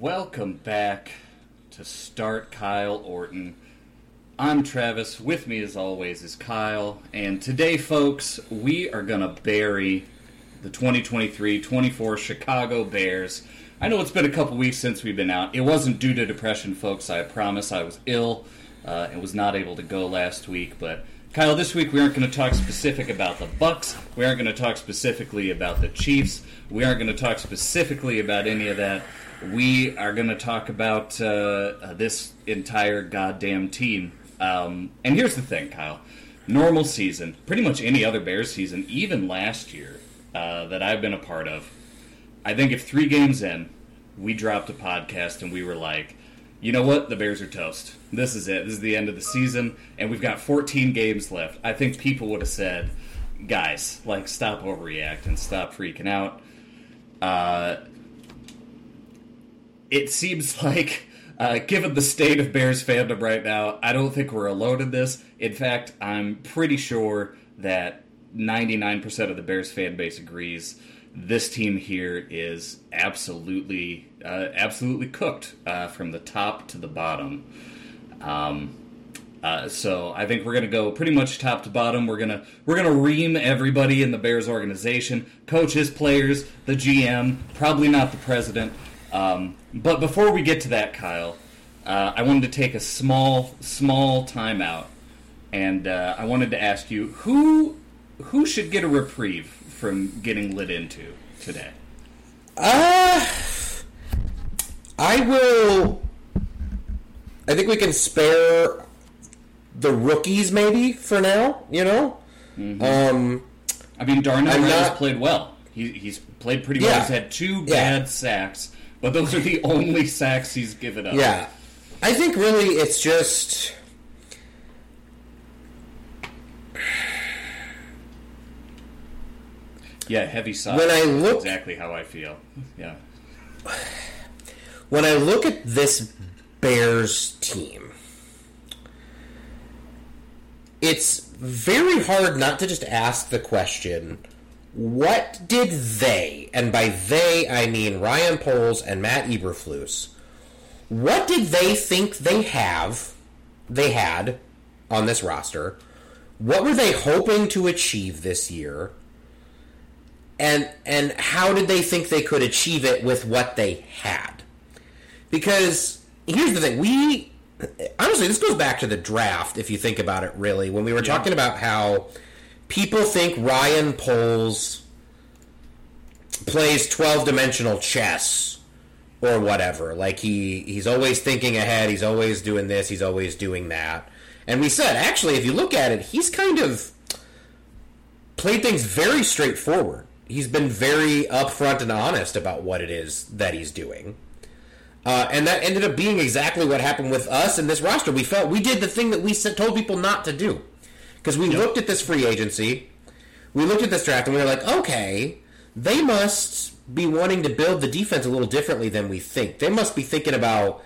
Welcome back to Start Kyle Orton. I'm Travis. With me, as always, is Kyle. And today, folks, we are going to bury the 2023 24 Chicago Bears. I know it's been a couple weeks since we've been out. It wasn't due to depression, folks. I promise I was ill uh, and was not able to go last week. But, Kyle, this week we aren't going to talk specific about the Bucs. We aren't going to talk specifically about the Chiefs. We aren't going to talk specifically about any of that we are going to talk about uh, uh, this entire goddamn team. Um, and here's the thing, Kyle. Normal season, pretty much any other Bears season, even last year uh, that I've been a part of, I think if three games in, we dropped a podcast and we were like, you know what? The Bears are toast. This is it. This is the end of the season, and we've got 14 games left. I think people would have said, guys, like, stop overreacting, stop freaking out. Uh, it seems like, uh, given the state of Bears fandom right now, I don't think we're alone in this. In fact, I'm pretty sure that 99% of the Bears fan base agrees this team here is absolutely, uh, absolutely cooked uh, from the top to the bottom. Um, uh, so I think we're gonna go pretty much top to bottom. We're gonna we're gonna ream everybody in the Bears organization, coaches, players, the GM, probably not the president. Um, but before we get to that, Kyle, uh, I wanted to take a small, small timeout, and uh, I wanted to ask you who who should get a reprieve from getting lit into today. Uh, I will. I think we can spare the rookies maybe for now. You know. Mm-hmm. Um, I mean, Darnell has played well. He, he's played pretty well. He's had two bad yeah. sacks but those are the only sacks he's given up. Yeah. I think really it's just. Yeah, heavy side. When I look, exactly how I feel. Yeah. When I look at this Bears team, it's very hard not to just ask the question what did they, and by they I mean Ryan Poles and Matt Eberflus, what did they think they have, they had on this roster? What were they hoping to achieve this year? And and how did they think they could achieve it with what they had? Because here's the thing, we honestly this goes back to the draft if you think about it really when we were yeah. talking about how people think Ryan Poles plays 12 dimensional chess or whatever. Like he he's always thinking ahead, he's always doing this, he's always doing that. And we said actually if you look at it, he's kind of played things very straightforward. He's been very upfront and honest about what it is that he's doing. Uh, and that ended up being exactly what happened with us in this roster. We felt we did the thing that we told people not to do. Because we yep. looked at this free agency, we looked at this draft, and we were like, okay, they must be wanting to build the defense a little differently than we think. They must be thinking about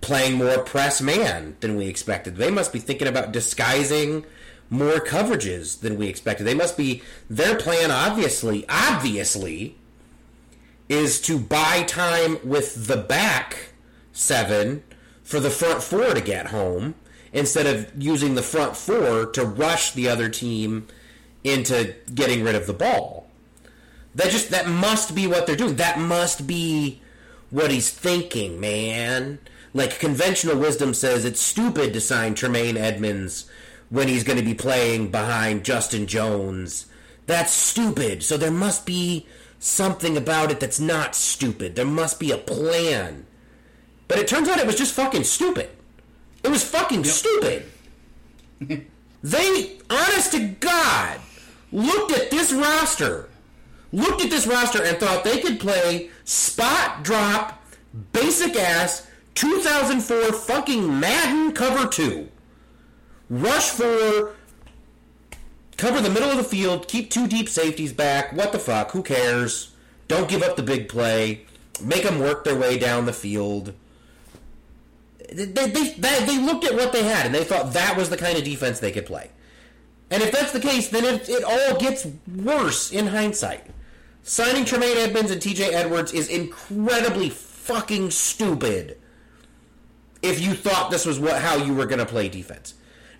playing more press man than we expected. They must be thinking about disguising more coverages than we expected. They must be their plan obviously obviously is to buy time with the back seven for the front four to get home instead of using the front four to rush the other team into getting rid of the ball. That just that must be what they're doing. That must be what he's thinking, man. Like conventional wisdom says it's stupid to sign Tremaine Edmunds when he's going to be playing behind Justin Jones. That's stupid. So there must be something about it that's not stupid. There must be a plan. But it turns out it was just fucking stupid. It was fucking yep. stupid. they, honest to God, looked at this roster, looked at this roster and thought they could play spot drop, basic ass 2004 fucking Madden cover two. Rush for, cover the middle of the field, keep two deep safeties back. What the fuck? Who cares? Don't give up the big play. Make them work their way down the field they, they, they, they looked at what they had and they thought that was the kind of defense they could play. And if that's the case, then it, it all gets worse in hindsight. Signing Tremaine Edmunds and TJ Edwards is incredibly fucking stupid if you thought this was what how you were going to play defense.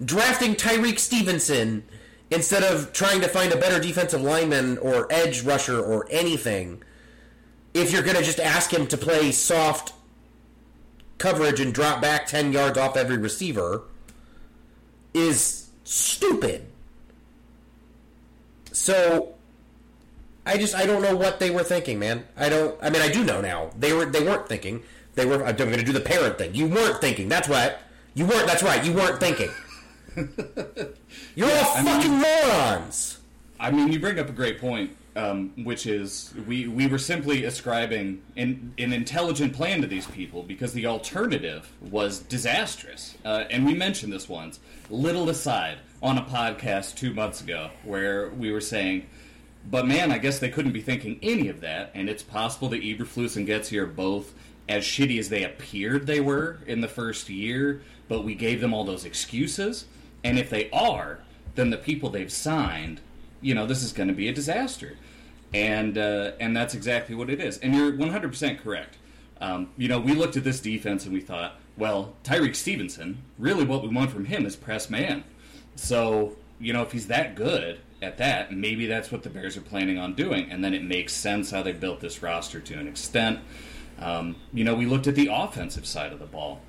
Drafting Tyrique Stevenson instead of trying to find a better defensive lineman or edge rusher or anything, if you're going to just ask him to play soft coverage and drop back 10 yards off every receiver, is stupid. So I just I don't know what they were thinking, man. I don't I mean I do know now. They were they weren't thinking. They were I'm going to do the parent thing. You weren't thinking. That's what. You weren't that's right. You weren't thinking. You're all I fucking mean- morons. I mean, you bring up a great point, um, which is we, we were simply ascribing an, an intelligent plan to these people because the alternative was disastrous. Uh, and we mentioned this once, little aside, on a podcast two months ago, where we were saying, but man, I guess they couldn't be thinking any of that, and it's possible that Eberflus and Getsy are both as shitty as they appeared they were in the first year, but we gave them all those excuses. And if they are, then the people they've signed, you know, this is going to be a disaster. And uh, and that's exactly what it is. And you're 100% correct. Um, you know, we looked at this defense and we thought, well, Tyrique Stevenson, really what we want from him is press man. So, you know, if he's that good at that, maybe that's what the Bears are planning on doing. And then it makes sense how they built this roster to an extent. Um, you know, we looked at the offensive side of the ball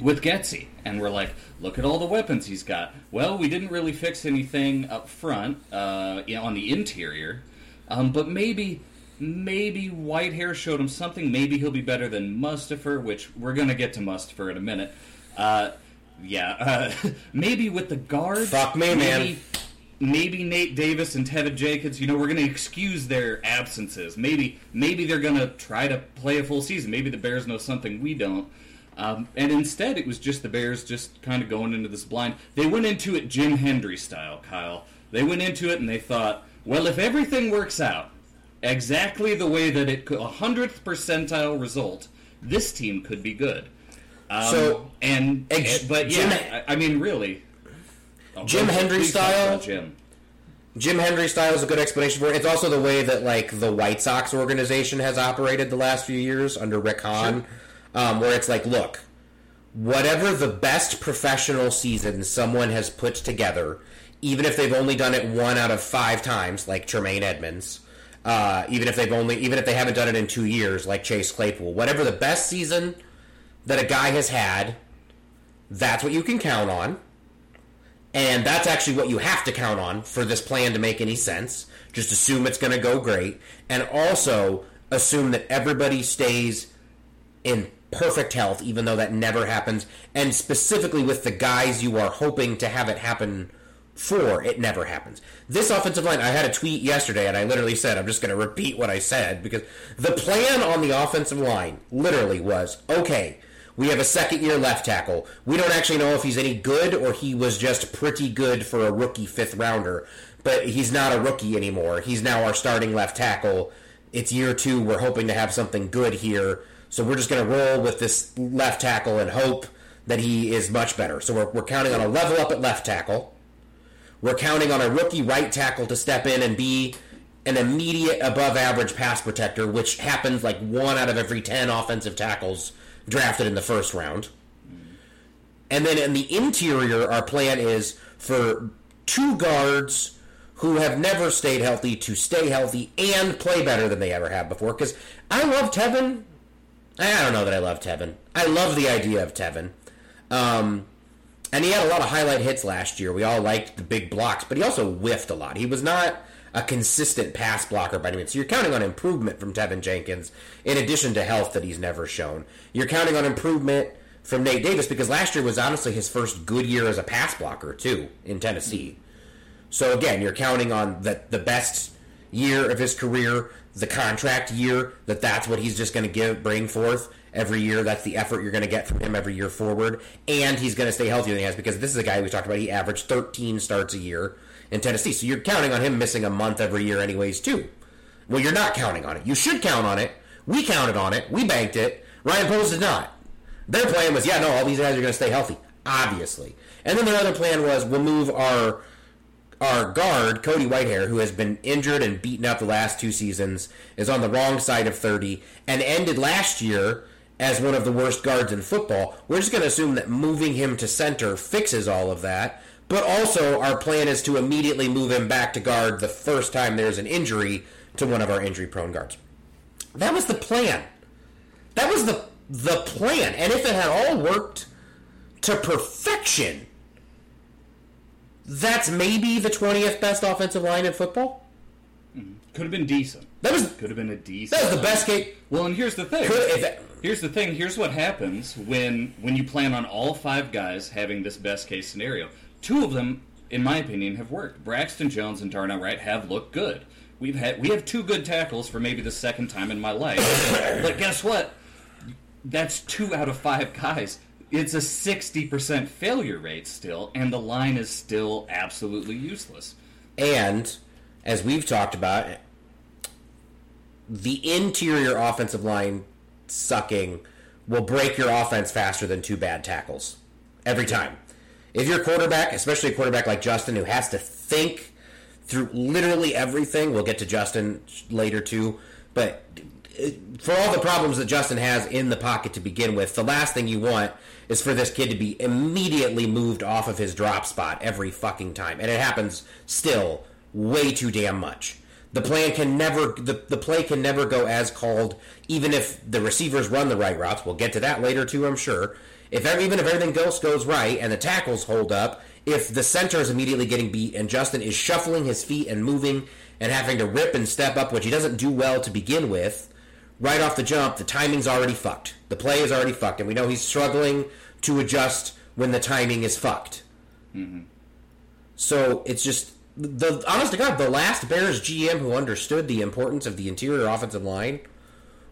with Getsy, and we're like, look at all the weapons he's got. Well, we didn't really fix anything up front uh, you know, on the interior, um, but maybe maybe Whitehair showed him something. Maybe he'll be better than Mustafer, which we're gonna get to Mustafer in a minute. Uh, yeah, uh, maybe with the guards. Fuck me, man. maybe, Maybe Nate Davis and Tevin Jacobs, you know, we're going to excuse their absences. Maybe, maybe they're going to try to play a full season. Maybe the Bears know something we don't. Um, and instead, it was just the Bears just kind of going into this blind. They went into it Jim Hendry style, Kyle. They went into it and they thought, well, if everything works out exactly the way that it could, a hundredth percentile result, this team could be good. Um, So, and, ex- and- but Jim- yeah, I, I mean, really, Oh, Jim Hendry style? Jim. Jim Hendry style is a good explanation for it. It's also the way that like the White Sox organization has operated the last few years under Rick Hahn, um, where it's like, look, whatever the best professional season someone has put together, even if they've only done it one out of five times, like Tremaine Edmunds, uh, even if they've only, even if they haven't done it in two years, like Chase Claypool, whatever the best season that a guy has had, that's what you can count on. And that's actually what you have to count on for this plan to make any sense. Just assume it's going to go great. And also assume that everybody stays in perfect health, even though that never happens. And specifically with the guys you are hoping to have it happen for, it never happens. This offensive line, I had a tweet yesterday and I literally said, I'm just going to repeat what I said because the plan on the offensive line literally was okay, we have a second year left tackle. We don't actually know if he's any good or he was just pretty good for a rookie fifth rounder, but he's not a rookie anymore. He's now our starting left tackle. It's year two. We're hoping to have something good here. So we're just going to roll with this left tackle and hope that he is much better. So we're, we're counting on a level up at left tackle. We're counting on a rookie right tackle to step in and be an immediate above average pass protector, which happens like one out of every 10 offensive tackles drafted in the first round. And then in the interior, our plan is for two guards who have never stayed healthy to stay healthy and play better than they ever have before. Because I love Teven. I don't know that I love Teven. I love the idea of Teven. Um, and he had a lot of highlight hits last year. We all liked the big blocks, but he also whiffed a lot. He was not a consistent pass blocker by any means. So you're counting on improvement from Teven Jenkins, in addition to health that he's never shown. You're counting on improvement from Nate Davis because last year was honestly his first good year as a pass blocker too in Tennessee. So again, you're counting on that the best year of his career, the contract year, that that's what he's just going to give bring forth every year. That's the effort you're going to get from him every year forward, and he's going to stay healthier than he has because this is a guy we talked about. He averaged 13 starts a year in Tennessee, so you're counting on him missing a month every year, anyways, too. Well, you're not counting on it. You should count on it. We counted on it. We banked it. Ryan Poles did not. Their plan was, yeah, no, all these guys are going to stay healthy, obviously. And then their other plan was, we'll move our our guard, Cody Whitehair, who has been injured and beaten up the last two seasons, is on the wrong side of 30 and ended last year as one of the worst guards in football. We're just going to assume that moving him to center fixes all of that. But also, our plan is to immediately move him back to guard the first time there's an injury to one of our injury prone guards. That was the plan. That was the the plan. And if it had all worked to perfection, that's maybe the 20th best offensive line in football. Could have been decent. That was Could have been a decent. that was the best case. Well, and here's the thing. Could, that, Here's the thing. Here's what happens when when you plan on all five guys having this best case scenario. Two of them, in my opinion, have worked. Braxton Jones and Darnell Wright have looked good. We've had we have two good tackles for maybe the second time in my life. but guess what? That's two out of five guys. It's a sixty percent failure rate still, and the line is still absolutely useless. and as we've talked about, the interior offensive line sucking will break your offense faster than two bad tackles every time. If your quarterback, especially a quarterback like Justin, who has to think through literally everything, we'll get to Justin later too, but for all the problems that Justin has in the pocket to begin with, the last thing you want is for this kid to be immediately moved off of his drop spot every fucking time. And it happens still way too damn much. The plan can never the, the play can never go as called, even if the receivers run the right routes. We'll get to that later too, I'm sure. If even if everything else goes right and the tackles hold up, if the center is immediately getting beat and Justin is shuffling his feet and moving and having to rip and step up, which he doesn't do well to begin with, right off the jump, the timing's already fucked. The play is already fucked, and we know he's struggling to adjust when the timing is fucked. Mm-hmm. So it's just the honest to God, the last Bears GM who understood the importance of the interior offensive line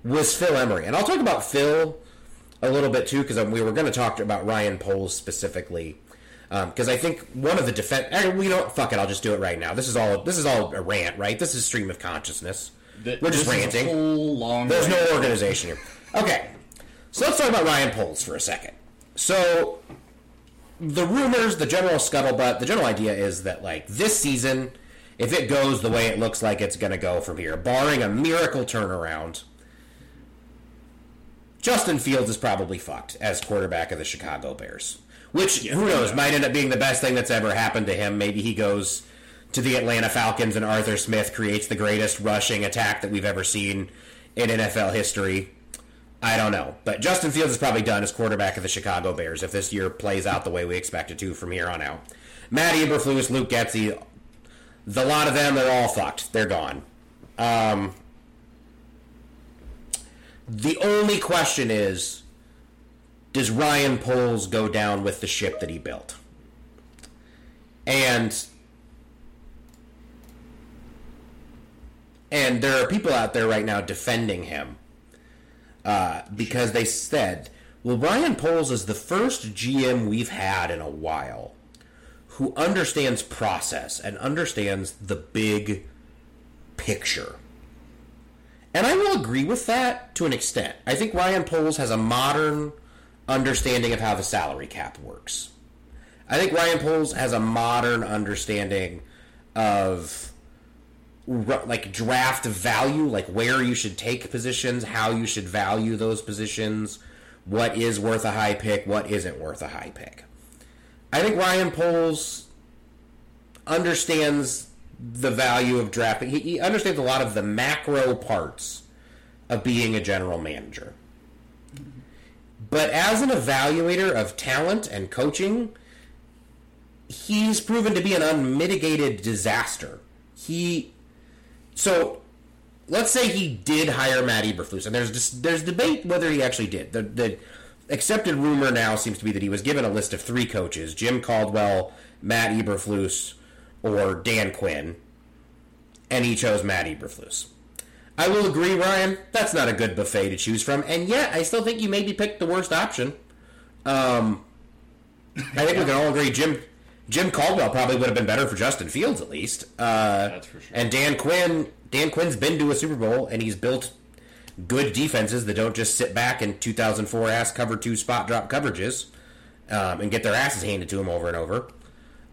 was Phil Emery, and I'll talk about Phil a little bit too because um, we were going to talk about Ryan Poles specifically um, because I think one of the defense. Eh, we don't fuck it. I'll just do it right now. This is all. This is all a rant, right? This is stream of consciousness. We're just this is a ranting. long There's rant. no organization here. Okay, so let's talk about Ryan Poles for a second. So, the rumors, the general scuttlebutt, the general idea is that like this season, if it goes the way it looks like it's going to go from here, barring a miracle turnaround, Justin Fields is probably fucked as quarterback of the Chicago Bears. Which who knows might end up being the best thing that's ever happened to him. Maybe he goes to the Atlanta Falcons and Arthur Smith creates the greatest rushing attack that we've ever seen in NFL history. I don't know. But Justin Fields is probably done as quarterback of the Chicago Bears if this year plays out the way we expect it to from here on out. Matt Eberflus, Luke Getsy, the lot of them, they're all fucked. They're gone. Um, the only question is does Ryan Poles go down with the ship that he built? And and there are people out there right now defending him uh, because they said, "Well, Ryan Poles is the first GM we've had in a while who understands process and understands the big picture." And I will agree with that to an extent. I think Ryan Poles has a modern understanding of how the salary cap works. I think Ryan Poles has a modern understanding of like draft value, like where you should take positions, how you should value those positions, what is worth a high pick, what isn't worth a high pick. I think Ryan Poles understands the value of drafting. He, he understands a lot of the macro parts of being a general manager. But as an evaluator of talent and coaching, he's proven to be an unmitigated disaster. He so let's say he did hire Matt Eberflus, and there's there's debate whether he actually did. The the accepted rumor now seems to be that he was given a list of three coaches: Jim Caldwell, Matt Eberflus, or Dan Quinn, and he chose Matt Eberflus. I will agree, Ryan. That's not a good buffet to choose from, and yet I still think you maybe picked the worst option. Um, I think we can all agree Jim Jim Caldwell probably would have been better for Justin Fields at least. Uh, That's for sure. And Dan Quinn, Dan Quinn's been to a Super Bowl, and he's built good defenses that don't just sit back in 2004 ass cover two spot drop coverages um, and get their asses handed to them over and over.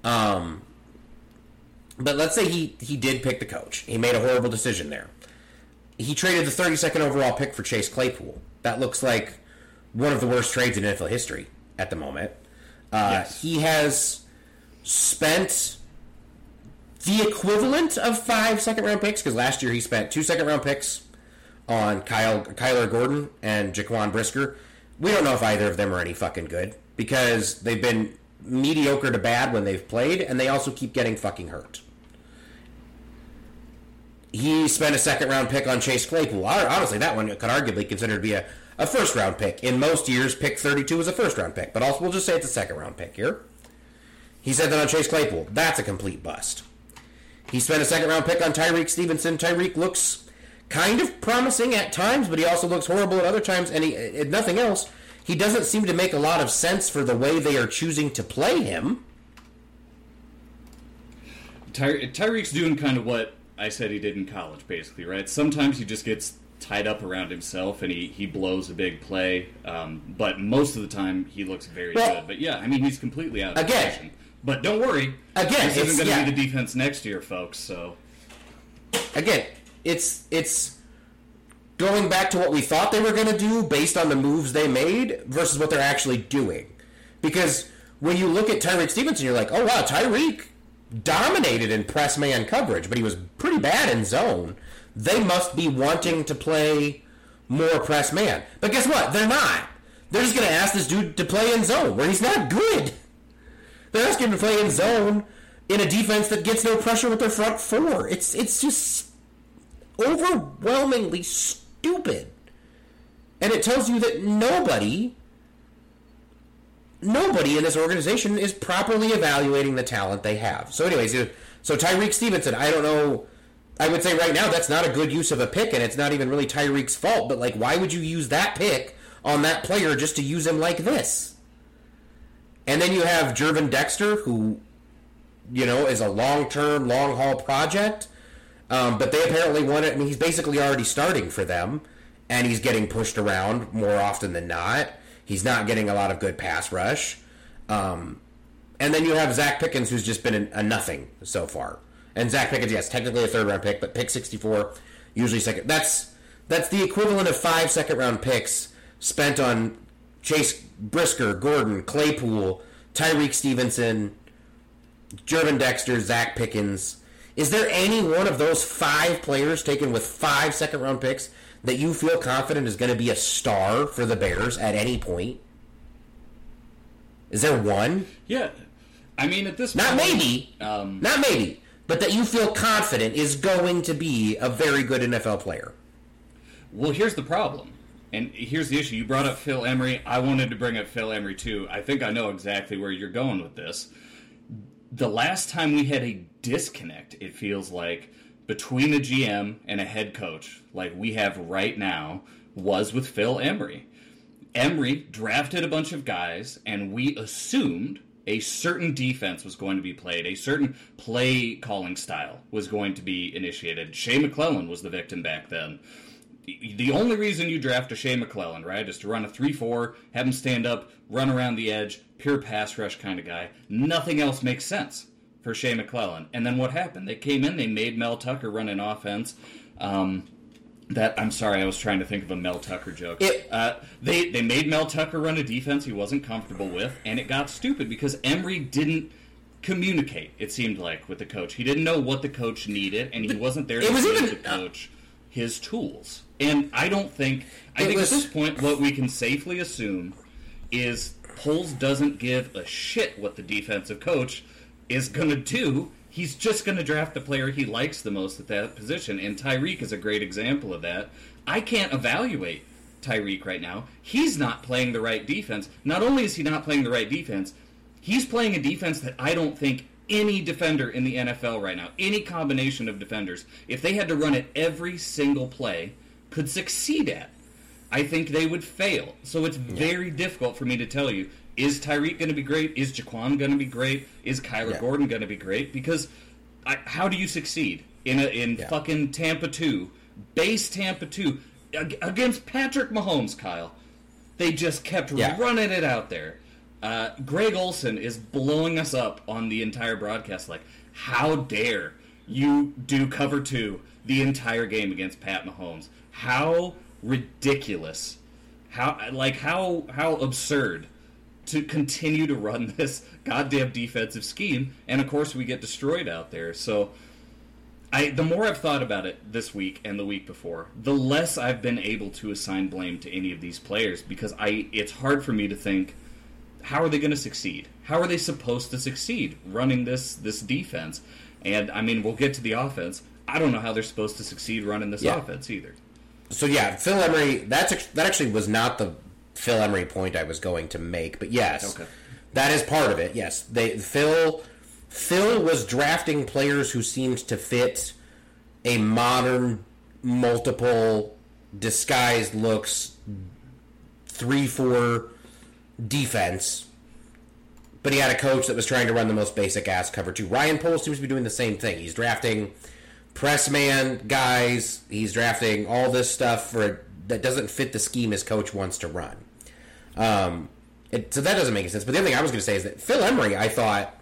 Um, but let's say he he did pick the coach. He made a horrible decision there. He traded the 32nd overall pick for Chase Claypool. That looks like one of the worst trades in NFL history at the moment. Uh, Yes. He has spent the equivalent of five second round picks because last year he spent two second round picks on Kyle Kyler Gordon and Jaquan Brisker. We don't know if either of them are any fucking good because they've been mediocre to bad when they've played, and they also keep getting fucking hurt. He spent a second round pick on Chase Claypool. Honestly, that one could arguably considered to be a, a first round pick. In most years, pick 32 is a first round pick, but also we'll just say it's a second round pick here. He said that on Chase Claypool. That's a complete bust. He spent a second round pick on Tyrique Stevenson. Tyrique looks kind of promising at times, but he also looks horrible at other times. And he, if nothing else, he doesn't seem to make a lot of sense for the way they are choosing to play him. Ty- Tyrique's doing kind of what I said he did in college, basically, right? Sometimes he just gets tied up around himself and he, he blows a big play, um, but most of the time he looks very Well- good. But yeah, I mean, he's completely out of Again. position. But don't worry. Again, this isn't going to yeah. be the defense next year, folks, so. Again, it's it's going back to what we thought they were going to do based on the moves they made versus what they're actually doing. Because when you look at Tyrique Stevenson, you're like, oh wow, Tyrique dominated in press man coverage, but he was pretty bad in zone. They must be wanting to play more press man. But guess what? They're not. They're just going to ask this dude to play in zone where he's not good. They're asking him to play in zone in a defense that gets no pressure with their front four. It's it's just overwhelmingly stupid. And it tells you that nobody nobody in this organization is properly evaluating the talent they have. So anyways, so Tyrique Stevenson, I don't know I would say right now that's not a good use of a pick and it's not even really Tyrique's fault, but like why would you use that pick on that player just to use him like this? And then you have Gervon Dexter who you know, is a long-term, long-haul project. Um, but they apparently want it. I mean, he's basically already starting for them, and he's getting pushed around more often than not. He's not getting a lot of good pass rush. Um, and then you have Zacch Pickens, who's just been a, nothing so far. And Zacch Pickens, yes, technically a third-round pick, but pick 64, usually second. That's that's the equivalent of five second-round picks spent on Chase Brisker, Gordon, Claypool, Tyrique Stevenson, Gervon Dexter, Zacch Pickens. Is there any one of those five players taken with five second round picks that you feel confident is going to be a star for the Bears at any point? Is there one? Yeah. I mean, at this Not point. maybe. Um, Not maybe. But that you feel confident is going to be a very good NFL player. Well, here's the problem. And here's the issue. You brought up Phil Emery. I wanted to bring up Phil Emery too. I think I know exactly where you're going with this. The last time we had a disconnect, it feels like, between a GM and a head coach, like we have right now, was with Phil Emery. Emery drafted a bunch of guys, and we assumed a certain defense was going to be played, a certain play calling style was going to be initiated. Shea McClellin was the victim back then. The only reason you draft a Shea McClellin, right, is to run a 3 4, have him stand up, run around the edge, pure pass rush kind of guy. Nothing else makes sense for Shea McClellin. And then what happened? They came in, they made Mel Tucker run an offense. Um, that I'm sorry, I was trying to think of a Mel Tucker joke. It- uh, they they made Mel Tucker run a defense he wasn't comfortable with, and it got stupid because Emery didn't communicate. It seemed like with the coach, he didn't know what the coach needed, and he wasn't there to give the coach his tools. And I don't think I It think was- at this point what we can safely assume is Poles doesn't give a shit what the defensive coach is going to do. He's just going to draft the player he likes the most at that position, and Tyrique is a great example of that. I can't evaluate Tyrique right now. He's not playing the right defense. Not only is he not playing the right defense, he's playing a defense that I don't think any defender in the NFL right now, any combination of defenders, if they had to run it every single play, could succeed at. I think they would fail. So it's very difficult for me to tell you is Tyrique going to be great? Is Jaquan going to be great? Is Kyler Yeah. Gordon going to be great? Because I, how do you succeed in a, in Yeah. fucking Tampa 2, base Tampa 2 ag- against Patrick Mahomes, Kyle? They just kept Yeah. running it out there. Uh, Greg Olsen is blowing us up on the entire broadcast. Like, how dare you do cover two the entire game against Pat Mahomes? How ridiculous! How like how how absurd to continue to run this goddamn defensive scheme, and of course we get destroyed out there. So. I, the more I've thought about it this week and the week before, the less I've been able to assign blame to any of these players because I it's hard for me to think how are they going to succeed? How are they supposed to succeed running this this defense? And I mean, we'll get to the offense. I don't know how they're supposed to succeed running this Yeah. offense either. So yeah, Phil Emery. That's that actually was not the Phil Emery point I was going to make, but yes, Okay. that is part of it. Yes, they Phil Phil was drafting players who seemed to fit a modern, multiple, disguised looks, three four defense. But he had a coach that was trying to run the most basic ass cover two. Ryan Poles seems to be doing the same thing. He's drafting press man guys. He's drafting all this stuff for that doesn't fit the scheme his coach wants to run. Um, it, so that doesn't make any sense. But the other thing I was going to say is that Phil Emery, I thought,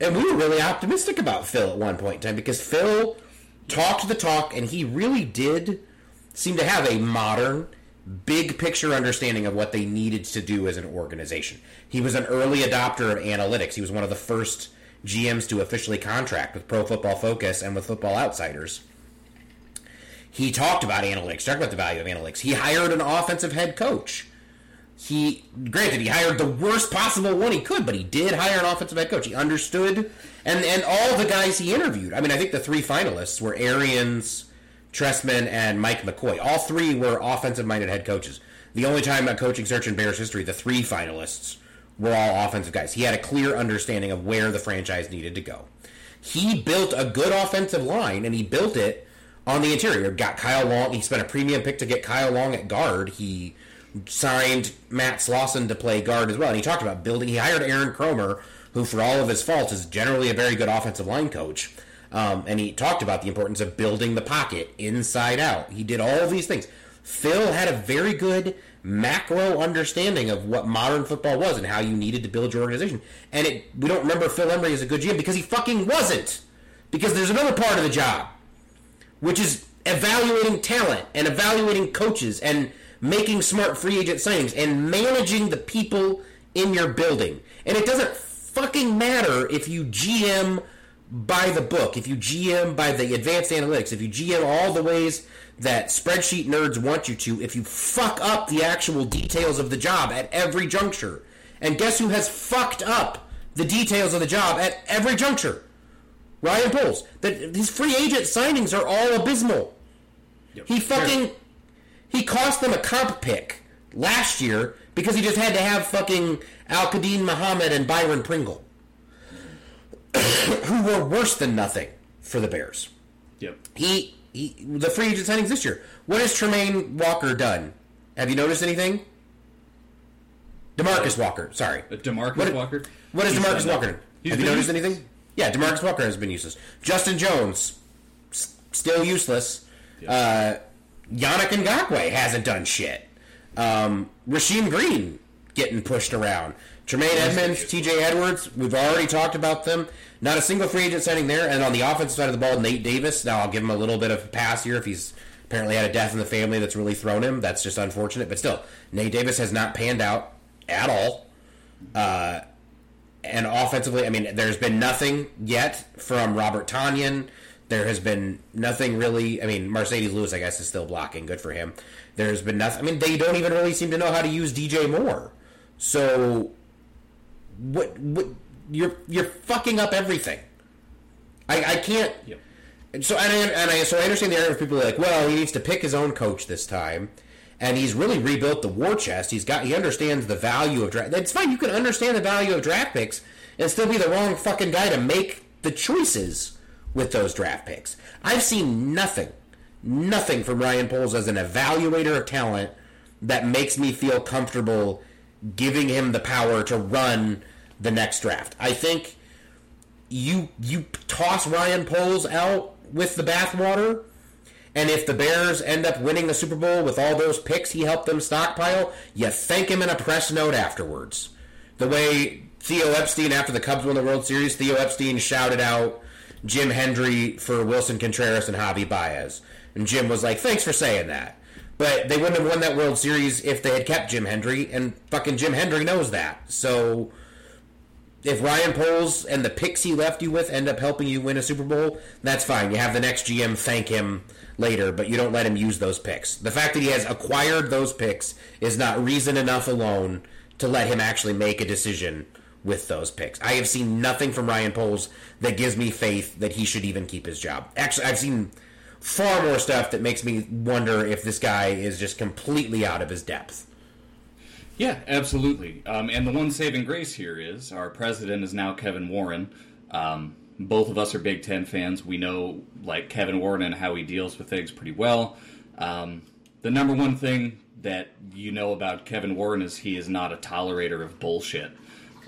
and we were really optimistic about Phil at one point in time because Phil talked the talk and he really did seem to have a modern, big picture understanding of what they needed to do as an organization. He was an early adopter of analytics. He was one of the first GMs to officially contract with Pro Football Focus and with Football Outsiders. He talked about analytics, talked about the value of analytics. He hired an offensive head coach. He, granted, he hired the worst possible one he could, but he did hire an offensive head coach. He understood, and and all the guys he interviewed. I mean, I think the three finalists were Arians, Trestman, and Mike McCoy. All three were offensive-minded head coaches. The only time a coaching search in Bears history, the three finalists were all offensive guys. He had a clear understanding of where the franchise needed to go. He built a good offensive line, and he built it on the interior. Got Kyle Long. He spent a premium pick to get Kyle Long at guard. He signed Matt Slauson to play guard as well. And he talked about building. He hired Aaron Kromer, who, for all of his faults, is generally a very good offensive line coach. Um, and he talked about the importance of building the pocket inside out. He did all these things. Phil had a very good macro understanding of what modern football was and how you needed to build your organization. And it, we don't remember Phil Emery as a good GM because he fucking wasn't. Because there's another part of the job, which is evaluating talent and evaluating coaches and making smart free agent signings and managing the people in your building. And it doesn't fucking matter if you GM by the book, if you GM by the advanced analytics, if you GM all the ways that spreadsheet nerds want you to, if you fuck up the actual details of the job at every juncture. And guess who has fucked up the details of the job at every juncture? Ryan Poles. That his free agent signings are all abysmal. He fucking he cost them a comp pick last year because he just had to have fucking Al-Quadin Muhammad and Byron Pringle, who were worse than nothing for the Bears. Yep. He, he the free agent signings this year. What has Tremaine Walker done? Have you noticed anything? Demarcus Walker, sorry. Uh, Demarcus What- Walker. What has Demarcus Walker? Have you noticed useless. anything? Yeah, Demarcus Walker has been useless. Justin Jones, s- still useless. Uh, Yannick Ngakoue hasn't done shit. Um, Rasheem Green getting pushed around. Tremaine Edmunds, T.J. Edwards, we've already talked about them. Not a single free agent signing there. And on the offensive side of the ball, Nate Davis. Now I'll give him a little bit of a pass here if he's apparently had a death in the family that's really thrown him. That's just unfortunate. But still, Nate Davis has not panned out at all. Uh, and offensively, I mean, there's been nothing yet from Robert Tonyan. There has been nothing really. I mean, Marcedes Lewis, I guess, is still blocking. Good for him. There's been nothing. I mean, they don't even really seem to know how to use DJ Moore. So, what? What? You're you're fucking up everything. I I can't. Yep. And so and I, and I so I understand the argument of people are like, well, he needs to pick his own coach this time, and he's really rebuilt the war chest. He's got he understands the value of draft. That's fine. You can understand the value of draft picks and still be the wrong fucking guy to make the choices with those draft picks. I've seen nothing, nothing from Ryan Poles as an evaluator of talent that makes me feel comfortable giving him the power to run the next draft. I think you you toss Ryan Poles out with the bathwater, And if the Bears end up winning the Super Bowl with all those picks he helped them stockpile, you thank him in a press note afterwards. The way Theo Epstein, after the Cubs won the World Series, Theo Epstein shouted out Jim Hendry for Willson Contreras and Javi Baez. And Jim was like, thanks for saying that. But they wouldn't have won that World Series if they had kept Jim Hendry, and fucking Jim Hendry knows that. So if Ryan Poles and the picks he left you with end up helping you win a Super Bowl, that's fine. You have the next GM thank him later, but you don't let him use those picks. The fact that he has acquired those picks is not reason enough alone to let him actually make a decision with those picks. I have seen nothing from Ryan Poles that gives me faith that he should even keep his job. Actually, I've seen far more stuff that makes me wonder if this guy is just completely out of his depth. Yeah, absolutely. Um, and the one saving grace here is our president is now Kevin Warren. Um, both of us are Big Ten fans. We know like Kevin Warren and how he deals with things pretty well. Um, the number one thing that you know about Kevin Warren is he is not a tolerator of bullshit.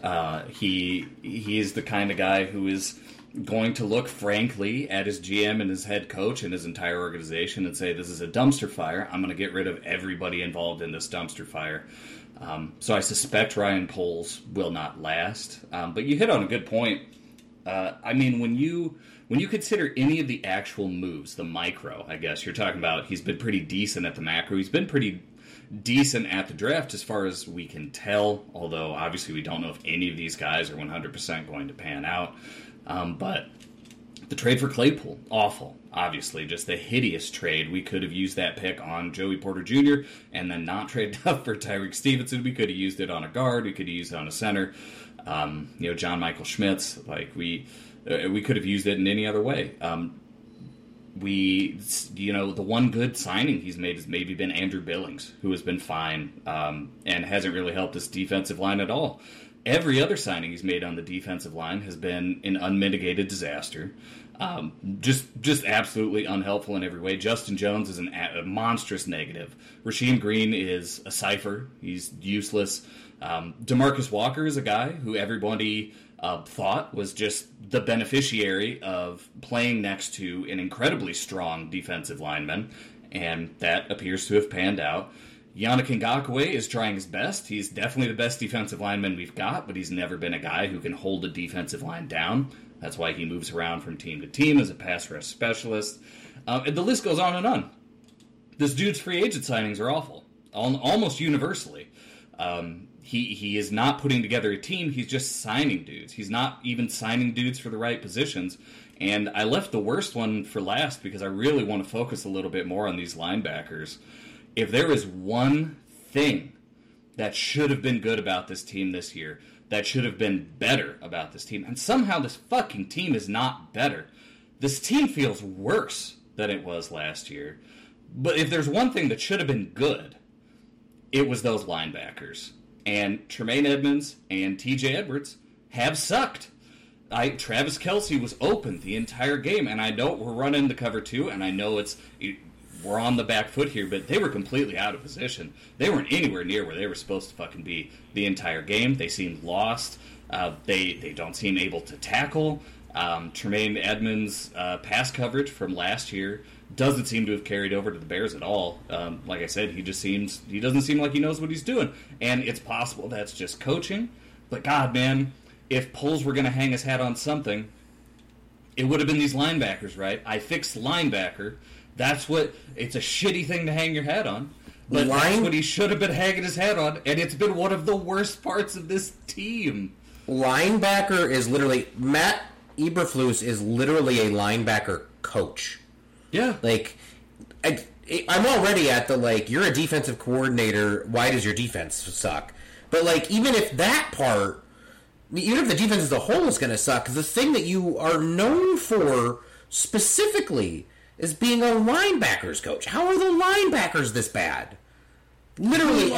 Uh, he he is the kind of guy who is going to look frankly at his GM and his head coach and his entire organization and say, "This is a dumpster fire. I'm going to get rid of everybody involved in this dumpster fire." Um, so I suspect Ryan Poles will not last. Um, but you hit on a good point. Uh, I mean, when you when you consider any of the actual moves, the micro, I guess you're talking about, he's been pretty decent at the macro. He's been pretty decent at the draft as far as we can tell. Although obviously we don't know if any of these guys are 100% going to pan out. Um, but the trade for Claypool, awful. Obviously, just a hideous trade. We could have used that pick on Joey Porter Jr. and then not traded up for Tyrique Stevenson. We could have used it on a guard. We could have used it on a center. Um, you know, John Michael Schmitz. Like we, uh, we could have used it in any other way. Um, we, you know, the one good signing he's made has maybe been Andrew Billings, who has been fine um, and hasn't really helped this defensive line at all. Every other signing he's made on the defensive line has been an unmitigated disaster. Um, just just absolutely unhelpful in every way. Justin Jones is an, a monstrous negative. Rasheem Green is a cipher. He's useless. Um, Demarcus Walker is a guy who everybody uh, thought was just the beneficiary of playing next to an incredibly strong defensive lineman, and that appears to have panned out. Yannick Ngakoue is trying his best. He's definitely the best defensive lineman we've got, but he's never been a guy who can hold a defensive line down. That's why he moves around from team to team as a pass rush specialist. Uh, and the list goes on and on. This dude's free agent signings are awful, almost universally. Um, he he is not putting together a team. He's just signing dudes. He's not even signing dudes for the right positions. And I left the worst one for last because I really want to focus a little bit more on these linebackers if there is one thing that should have been good about this team this year, that should have been better about this team, and somehow this fucking team is not better. This team feels worse than it was last year. But if there's one thing that should have been good, it was those linebackers. And Tremaine Edmunds and TJ Edwards have sucked. I Travis Kelce was open the entire game, and I know we're running the cover two, and I know it's were on the back foot here, but they were completely out of position. They weren't anywhere near where they were supposed to fucking be the entire game. They seemed lost. Uh, they they don't seem able to tackle. Um, Tremaine Edmunds' uh, pass coverage from last year doesn't seem to have carried over to the Bears at all. Um, like I said, he just seems he doesn't seem like he knows what he's doing, and it's possible that's just coaching. But God, man, if Poles were going to hang his hat on something, it would have been these linebackers, right? I fixed linebacker that's what it's a shitty thing to hang your hat on. But Line? that's what he should have been hanging his hat on, and it's been one of the worst parts of this team. Linebacker is literally Matt Eberflus is literally a linebacker coach. Yeah, like I, I'm already at the like you're a defensive coordinator. Why does your defense suck? But like even if that part, even if the defense as a whole is going to suck, the thing that you are known for specifically is being a linebackers coach. How are the linebackers this bad? Literally,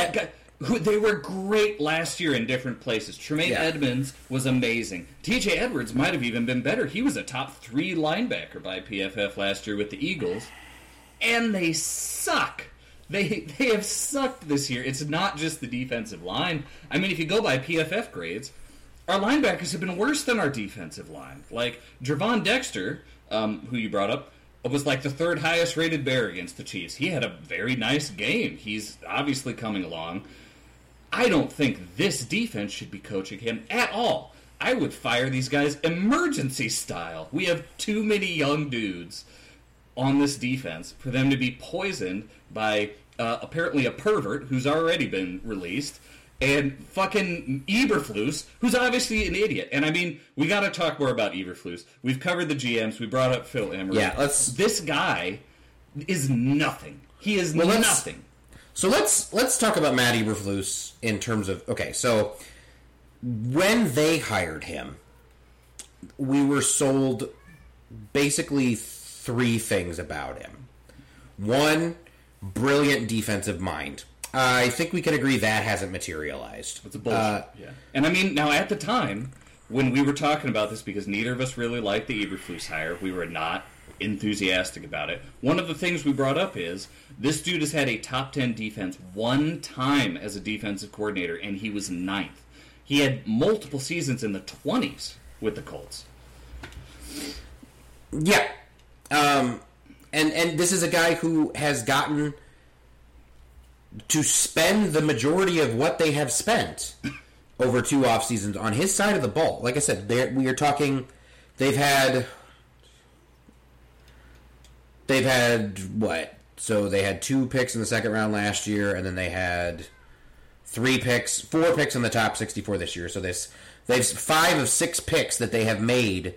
who, they were great last year in different places. Tremaine yeah. Edmunds was amazing. T.J. Edwards might have even been better. He was a top three linebacker by PFF last year with the Eagles, and they suck. They they have sucked this year. It's not just the defensive line. I mean, if you go by PFF grades, our linebackers have been worse than our defensive line. Like Gervon Dexter, um, who you brought up, was like the third highest rated bear against the Chiefs. He had a very nice game. He's obviously coming along. I don't think this defense should be coaching him at all. I would fire these guys emergency style. We have too many young dudes on this defense for them to be poisoned by uh, apparently a pervert who's already been released and fucking Eberflus, who's obviously an idiot. And I mean, we got to talk more about Eberflus. We've covered the GMs. We brought up Phil Emery. Yeah, let's- This guy is nothing. He is let's- nothing. So let's let's talk about Matt Eberflus in terms of okay. So when they hired him, we were sold basically three things about him. One, brilliant defensive mind. I think we can agree that hasn't materialized. It's a bullshit. Uh, yeah. And I mean, now at the time when we were talking about this, because neither of us really liked the Eberflus hire, we were not enthusiastic about it. One of the things we brought up is this dude has had a top ten defense one time as a defensive coordinator, and he was ninth. He had multiple seasons in the twenties with the Colts. Yeah. Um, and and this is a guy who has gotten to spend the majority of what they have spent over two off seasons on his side of the ball. Like I said, we are talking. They've had. They've had what? So they had two picks in the second round last year, and then they had three picks, four picks in the top 64 this year. So this, they've five of six picks that they have made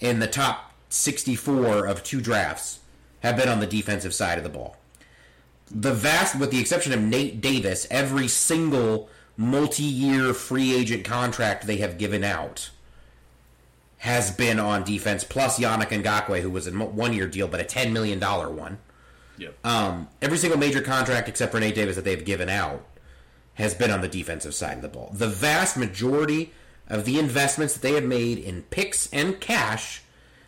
in the top 64 of two drafts have been on the defensive side of the ball. The vast, with the exception of Nate Davis, every single multi-year free agent contract they have given out has been on defense. Plus Yannick Ngakoue, who was a one-year deal, but a ten million dollar one. Yep. Um, every single major contract except for Nate Davis that they've given out has been on the defensive side of the ball. The vast majority of the investments that they have made in picks and cash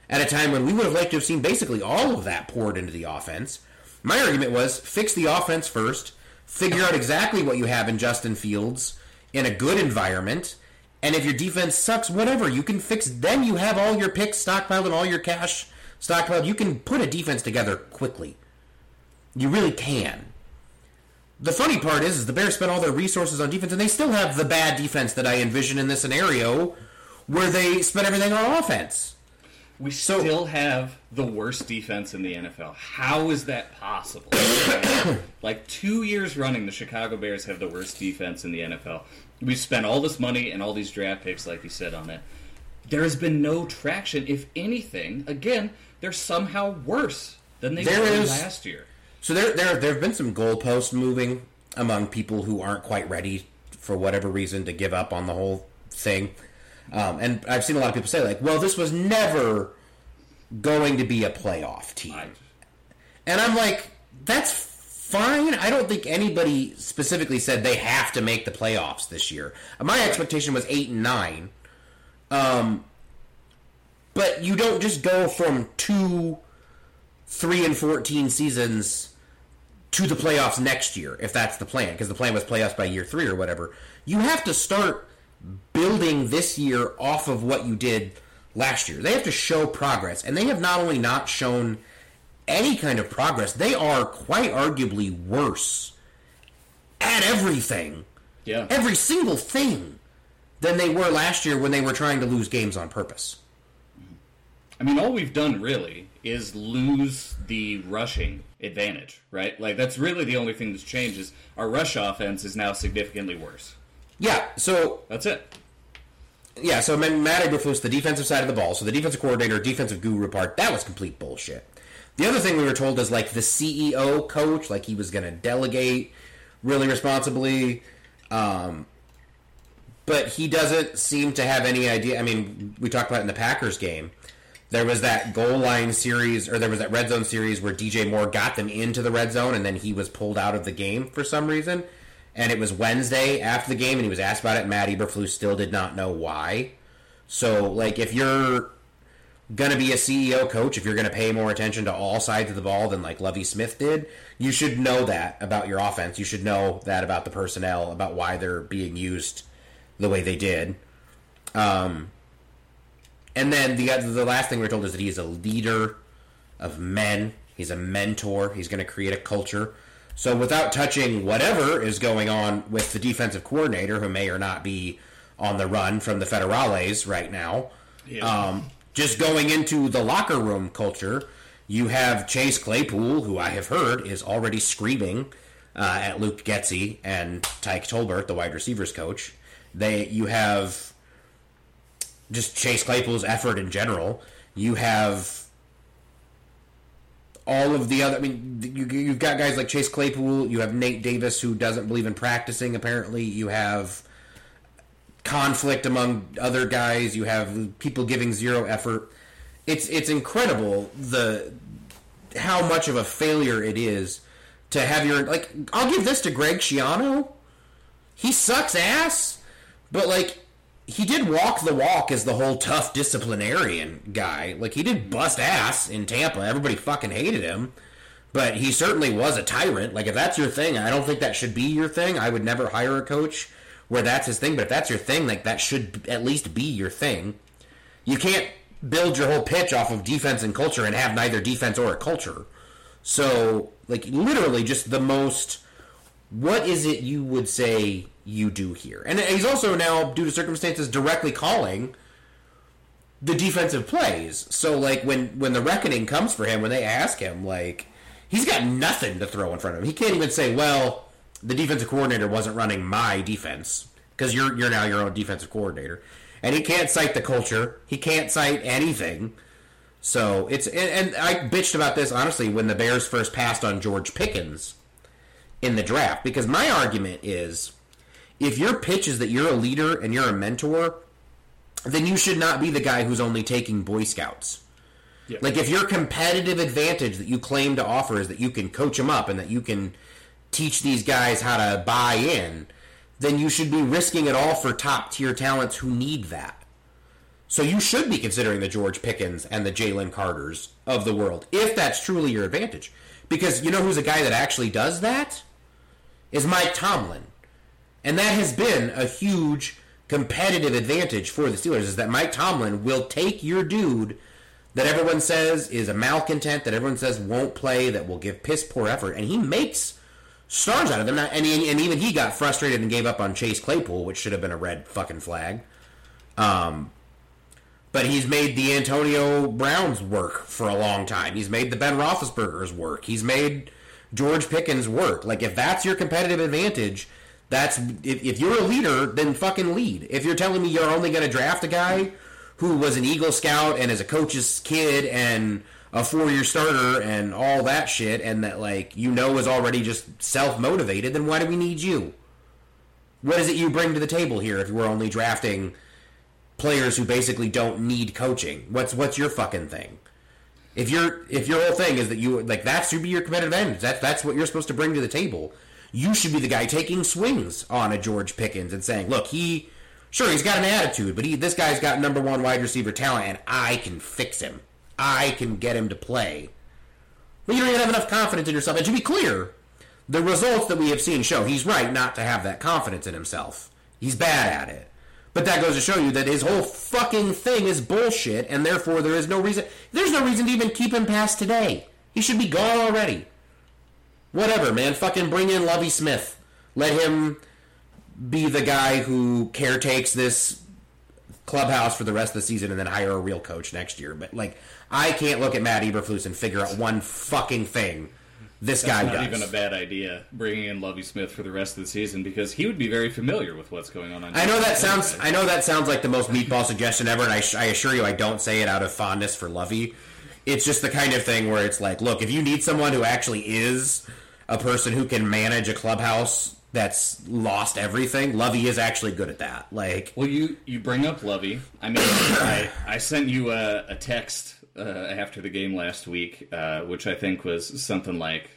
at a time when we would have liked to have seen basically all of that poured into the offense. My argument was fix the offense first, figure out exactly what you have in Justin Fields in a good environment, and if your defense sucks, whatever, you can fix. Then you have all your picks stockpiled and all your cash stockpiled. You can put a defense together quickly. You really can. The funny part is, is the Bears spent all their resources on defense, and they still have the bad defense that I envision in this scenario, where they spent everything on offense. We So- still have the worst defense in the NFL. How is that possible? like two years running, the Chicago Bears have the worst defense in the NFL. We've spent all this money and all these draft picks, like you said, on it. There has been no traction. If anything, again, they're somehow worse than they There were is- last year. So there, there, there have been some goalposts moving among people who aren't quite ready for whatever reason to give up on the whole thing. Um, and I've seen a lot of people say like, "Well, this was never going to be a playoff team," and I'm like, "That's fine." I don't think anybody specifically said they have to make the playoffs this year. My expectation was eight and nine. Um, but you don't just go from two, three and fourteen seasons to the playoffs next year if that's the plan because the plan was playoffs by year three or whatever you have to start building this year off of what you did last year they have to show progress and they have not only not shown any kind of progress they are quite arguably worse at everything yeah. every single thing than they were last year when they were trying to lose games on purpose I mean, all we've done really is lose the rushing advantage, right? Like that's really the only thing that's changed is our rush offense is now significantly worse. Yeah so That's it. Yeah, so Matt Eberflus, the defensive side of the ball, so the defensive coordinator, defensive guru part, that was complete bullshit. The other thing we were told is like the CEO coach, like he was going to delegate really responsibly, um, but he doesn't seem to have any idea. I mean, we talked about it in the Packers game. There was that goal line series, or there was that red zone series where DJ Moore got them into the red zone, and then he was pulled out of the game for some reason. And it was Wednesday after the game, and he was asked about it. Matt Eberflus still did not know why. So, like, if you're going to be a CEO coach, if you're going to pay more attention to all sides of the ball than like Lovie Smith did, you should know that about your offense. You should know that about the personnel, about why they're being used the way they did. Um, and then the the last thing we are told is that he is a leader of men. He's a mentor. He's going to create a culture. So without touching whatever is going on with the defensive coordinator, who may or not be on the run from the Federales right now, Yeah. um, just going into the locker room culture, you have Chase Claypool, who I have heard is already screaming uh, at Luke Getsy and Tyke Tolbert, the wide receivers coach. They, you have just Chase Claypool's effort in general. You have all of the other. I mean, you, you've got guys like Chase Claypool. You have Nate Davis, who doesn't believe in practicing. Apparently, you have conflict among other guys. You have people giving zero effort. It's it's incredible the how much of a failure it is to have your like. I'll give this to Greg Schiano. He sucks ass, but like he did walk the walk as the whole tough disciplinarian guy. Like he did bust ass in Tampa. Everybody fucking hated him. But he certainly was a tyrant. Like if that's your thing, I don't think that should be your thing. I would never hire a coach where that's his thing, but if that's your thing, like that should at least be your thing. You can't build your whole pitch off of defense and culture and have neither defense or a culture. So, like literally just the most what is it you would say you do here? And he's also now, due to circumstances, directly calling the defensive plays. So, like when when the reckoning comes for him, when they ask him, like he's got nothing to throw in front of him. He can't even say, "Well, the defensive coordinator wasn't running my defense," because you're you're now your own defensive coordinator, and he can't cite the culture. He can't cite anything. So it's and, and I bitched about this honestly when the Bears first passed on George Pickens in the draft because my argument is if your pitch is that you're a leader and you're a mentor, then you should not be the guy who's only taking Boy Scouts. Yeah. Like if your competitive advantage that you claim to offer is that you can coach them up and that you can teach these guys how to buy in, then you should be risking it all for top tier talents who need that. So you should be considering the George Pickens and the Jalen Carters of the world if that's truly your advantage. Because you know who's a guy that actually does that? Is Mike Tomlin. And that has been a huge competitive advantage for the Steelers is that Mike Tomlin will take your dude that everyone says is a malcontent, that everyone says won't play, that will give piss poor effort, and he makes stars out of them. And, and even he got frustrated and gave up on Chase Claypool, which should have been a red fucking flag. Um, but he's made the Antonio Browns work for a long time. He's made the Ben Roethlisberger's work. He's made George Pickens work. Like if that's your competitive advantage, that's if, if you're a leader, then fucking lead. If you're telling me you're only going to draft a guy who was an Eagle Scout and is a coach's kid and a four-year starter and all that shit, and that like you know is already just self-motivated, then why do we need you? What is it you bring to the table here if we're only drafting players who basically don't need coaching? What's what's your fucking thing? If your if your whole thing is that you like that should be your competitive advantage, that that's what you're supposed to bring to the table. You should be the guy taking swings on a George Pickens and saying, "Look, he sure he's got an attitude, but he this guy's got number one wide receiver talent, and I can fix him. I can get him to play." But you don't even have enough confidence in yourself. And to be clear, the results that we have seen show he's right not to have that confidence in himself. He's bad at it. But that goes to show you that his whole fucking thing is bullshit, and therefore there is no reason. There's no reason to even keep him past today. He should be gone already. Whatever, man. Fucking bring in Lovie Smith. Let him be the guy who caretakes this clubhouse for the rest of the season and then hire a real coach next year. But, like, I can't look at Matt Eberflus and figure out one fucking thing this guy does. Not does. even a bad idea bringing in Lovie Smith for the rest of the season because he would be very familiar with what's going on. on I know that sounds. I know that sounds like the most meatball suggestion ever, and I, I assure you, I don't say it out of fondness for Lovie. It's just the kind of thing where it's like, look, if you need someone who actually is a person who can manage a clubhouse that's lost everything, Lovie is actually good at that. Like, Well, you you bring up Lovie. I mean, I I sent you a, a text uh, after the game last week, uh, which I think was something like,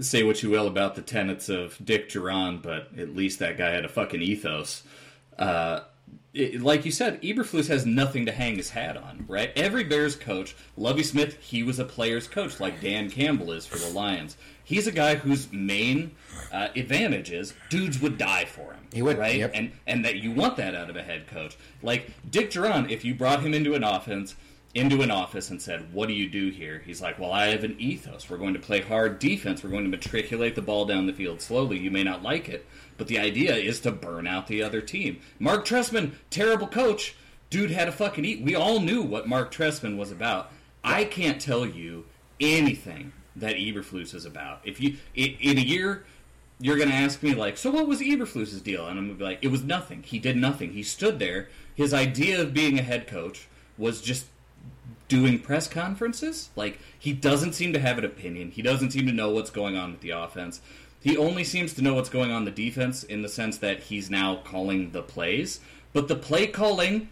"Say what you will about the tenets of Dick Jauron, but at least that guy had a fucking ethos." Uh, it, like you said, Eberflus has nothing to hang his hat on, right? Every Bears coach, Lovie Smith, he was a player's coach, like Dan Campbell is for the Lions. He's a guy whose main uh, advantage is dudes would die for him. He would, right? yep. And and that you want that out of a head coach. Like Dick Jauron, if you brought him into an offense into an office and said, What do you do here? He's like, Well, I have an ethos. We're going to play hard defense. We're going to matriculate the ball down the field slowly. You may not like it, but the idea is to burn out the other team. Mark Trestman, terrible coach. Dude had a fucking eat. We all knew what Mark Trestman was about. I can't tell you anything that Eberflus is about. If you in, in a year, you're going to ask me like, so what was Eberflus's deal? And I'm going to be like, it was nothing. He did nothing. He stood there. His idea of being a head coach was just doing press conferences. Like he doesn't seem to have an opinion. He doesn't seem to know what's going on with the offense. He only seems to know what's going on the defense in the sense that he's now calling the plays. But the play calling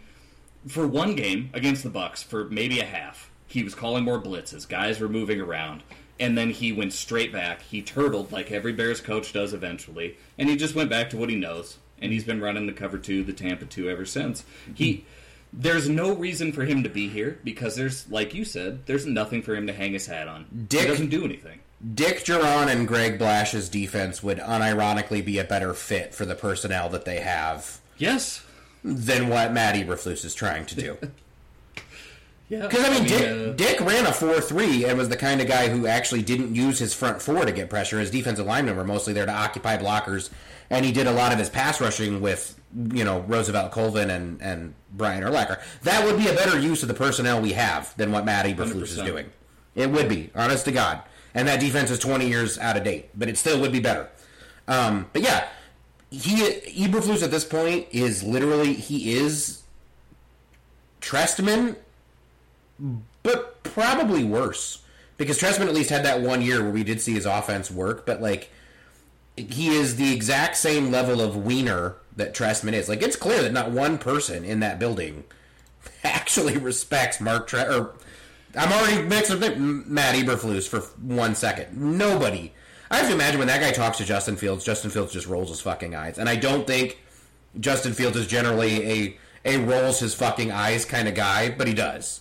for one game against the Bucs for maybe a half, he was calling more blitzes. Guys were moving around. And then he went straight back. He turtled like every Bears coach does eventually. And he just went back to what he knows. And he's been running the cover two, the Tampa two ever since. He there's no reason for him to be here because there's, like you said, there's nothing for him to hang his hat on. Dick- he doesn't do anything. Dick Jauron and Greg Blache's defense would unironically be a better fit for the personnel that they have Yes. than what Matt Eberflus is trying to do. Yeah. Because I mean, Dick, uh, Dick ran a four-three and was the kind of guy who actually didn't use his front four to get pressure. His defensive linemen were mostly there to occupy blockers, and he did a lot of his pass rushing with you know Roosevelt Colvin and and Brian Urlacher. That would be a better use of the personnel we have than what Matt Eberflus is 100%. doing. It would be, honest to God. And that defense is twenty years out of date, but it still would be better. Um, but yeah, he Eberflus at this point is literally he is Trestman but probably worse because Trestman at least had that one year where we did see his offense work, but like he is the exact same level of wiener that Trestman is. Like it's clear that not one person in that building actually respects Mark Tre- or I'm already mixing up Matt Eberflus for one second. Nobody. I have to imagine when that guy talks to Justin Fields, Justin Fields just rolls his fucking eyes, and I don't think Justin Fields is generally a a rolls his fucking eyes kind of guy, but he does.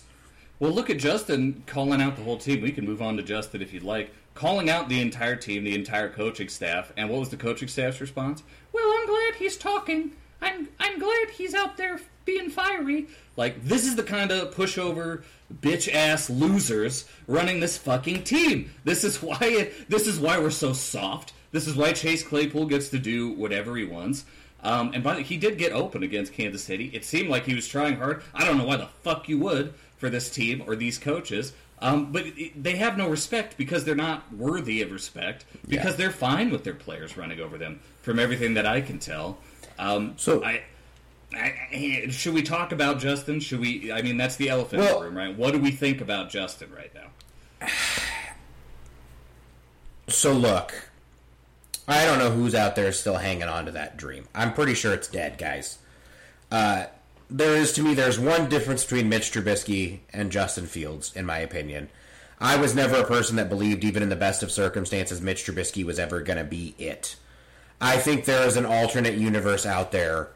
Well, look at Justin calling out the whole team. We can move on to Justin if you'd like. Calling out the entire team, the entire coaching staff, and what was the coaching staff's response? Well, I'm glad he's talking. I'm I'm glad he's out there being fiery. Like this is the kind of pushover, bitch ass losers running this fucking team. This is why it, this is why we're so soft. This is why Chase Claypool gets to do whatever he wants. Um, and by the, he did get open against Kansas City. It seemed like he was trying hard. I don't know why the fuck you would for this team or these coaches. Um, but it, they have no respect because they're not worthy of respect because Yeah. they're fine with their players running over them. From everything that I can tell, um, So- I, I, I- should we talk about Justin? Should we? I mean, that's the elephant in the room, right? What do we think about Justin right now? So look, I don't know who's out there still hanging on to that dream. I'm pretty sure it's dead, guys. Uh, there is to me, there's one difference between Mitch Trubisky and Justin Fields, in my opinion. I was never a person that believed, even in the best of circumstances, Mitch Trubisky was ever going to be it. I think there is an alternate universe out there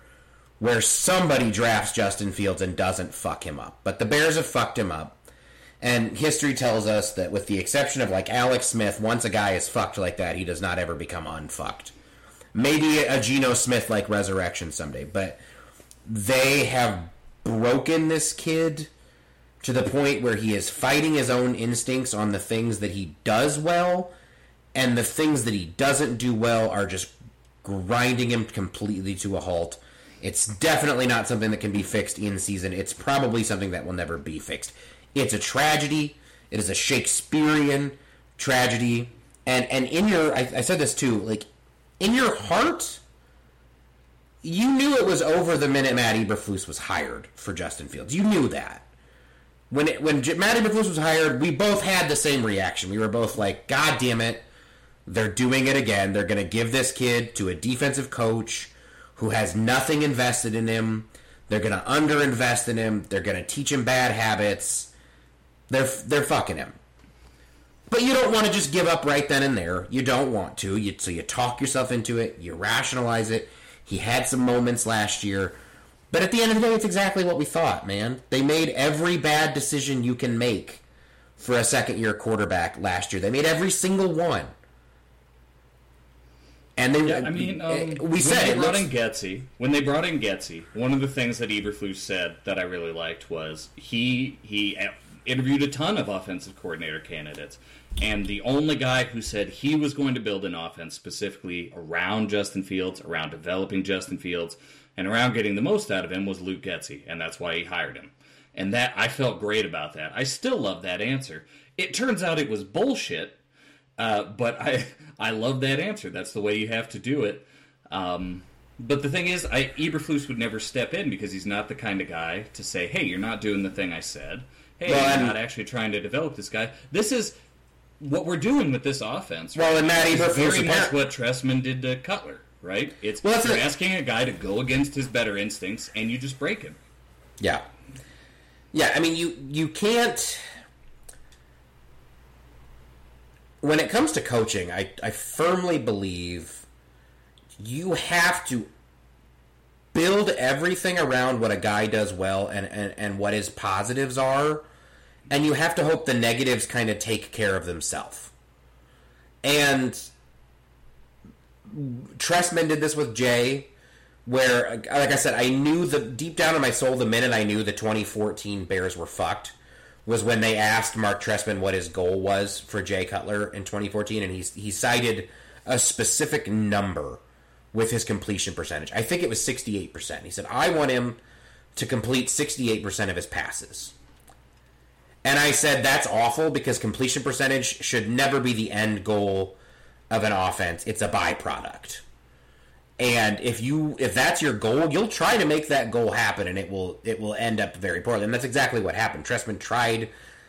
where somebody drafts Justin Fields and doesn't fuck him up. But the Bears have fucked him up. And history tells us that, with the exception of like Alex Smith, once a guy is fucked like that, he does not ever become unfucked. Maybe a Geno Smith like resurrection someday, but they have broken this kid to the point where he is fighting his own instincts on the things that he does well, and the things that he doesn't do well are just grinding him completely to a halt. It's definitely not something that can be fixed in season. It's probably something that will never be fixed. It's a tragedy. It is a Shakespearean tragedy. And and in your I, I said this too, like in your heart, you knew it was over the minute Matt Eberflus was hired for Justin Fields. You knew that. When it, when Matt Eberflus was hired, we both had the same reaction. We were both like, "God damn it, they're doing it again. They're going to give this kid to a defensive coach who has nothing invested in him. They're going to underinvest in him. They're going to teach him bad habits. They're they're fucking him." But you don't want to just give up right then and there. You don't want to. You, so you talk yourself into it. You rationalize it. He had some moments last year. But at the end of the day, it's exactly what we thought, man. They made every bad decision you can make for a second year quarterback last year. They made every single one. And they, Yeah, I mean, um, we when said they it brought looks, in Getsy. When they brought in Getsy, one of the things that Eberflus said that I really liked was he he uh, interviewed a ton of offensive coordinator candidates, and the only guy who said he was going to build an offense specifically around Justin Fields, around developing Justin Fields, and around getting the most out of him was Luke Getsy, and that's why he hired him. And that I felt great about that. I still love that answer. It turns out it was bullshit, uh, but I I love that answer. That's the way you have to do it. Um, but the thing is, I Eberflus would never step in because he's not the kind of guy to say, "Hey, you're not doing the thing I said. Hey, Well, you're and- not actually trying to develop this guy." This is what we're doing with this offense. Well, and Matt Eberflus very much what Trestman did to Cutler, right? It's Well, you're asking a guy to go against his better instincts, and you just break him. Yeah. Yeah, I mean you you can't when it comes to coaching, I, I firmly believe you have to build everything around what a guy does well and, and, and what his positives are, and you have to hope the negatives kind of take care of themselves. And Trestman did this with Jay where, like I said, I knew the deep down in my soul, the minute I knew the 2014 Bears were fucked was when they asked Mark Trestman what his goal was for Jay Cutler in 2014, and he he cited a specific number with his completion percentage. I think it was 68 percent. He said, "I want him to complete 68 percent of his passes." And I said, "That's awful because completion percentage should never be the end goal of an offense. It's a byproduct." And if you if that's your goal, you'll try to make that goal happen, and it will it will end up very poorly. And that's exactly what happened. Trestman tried,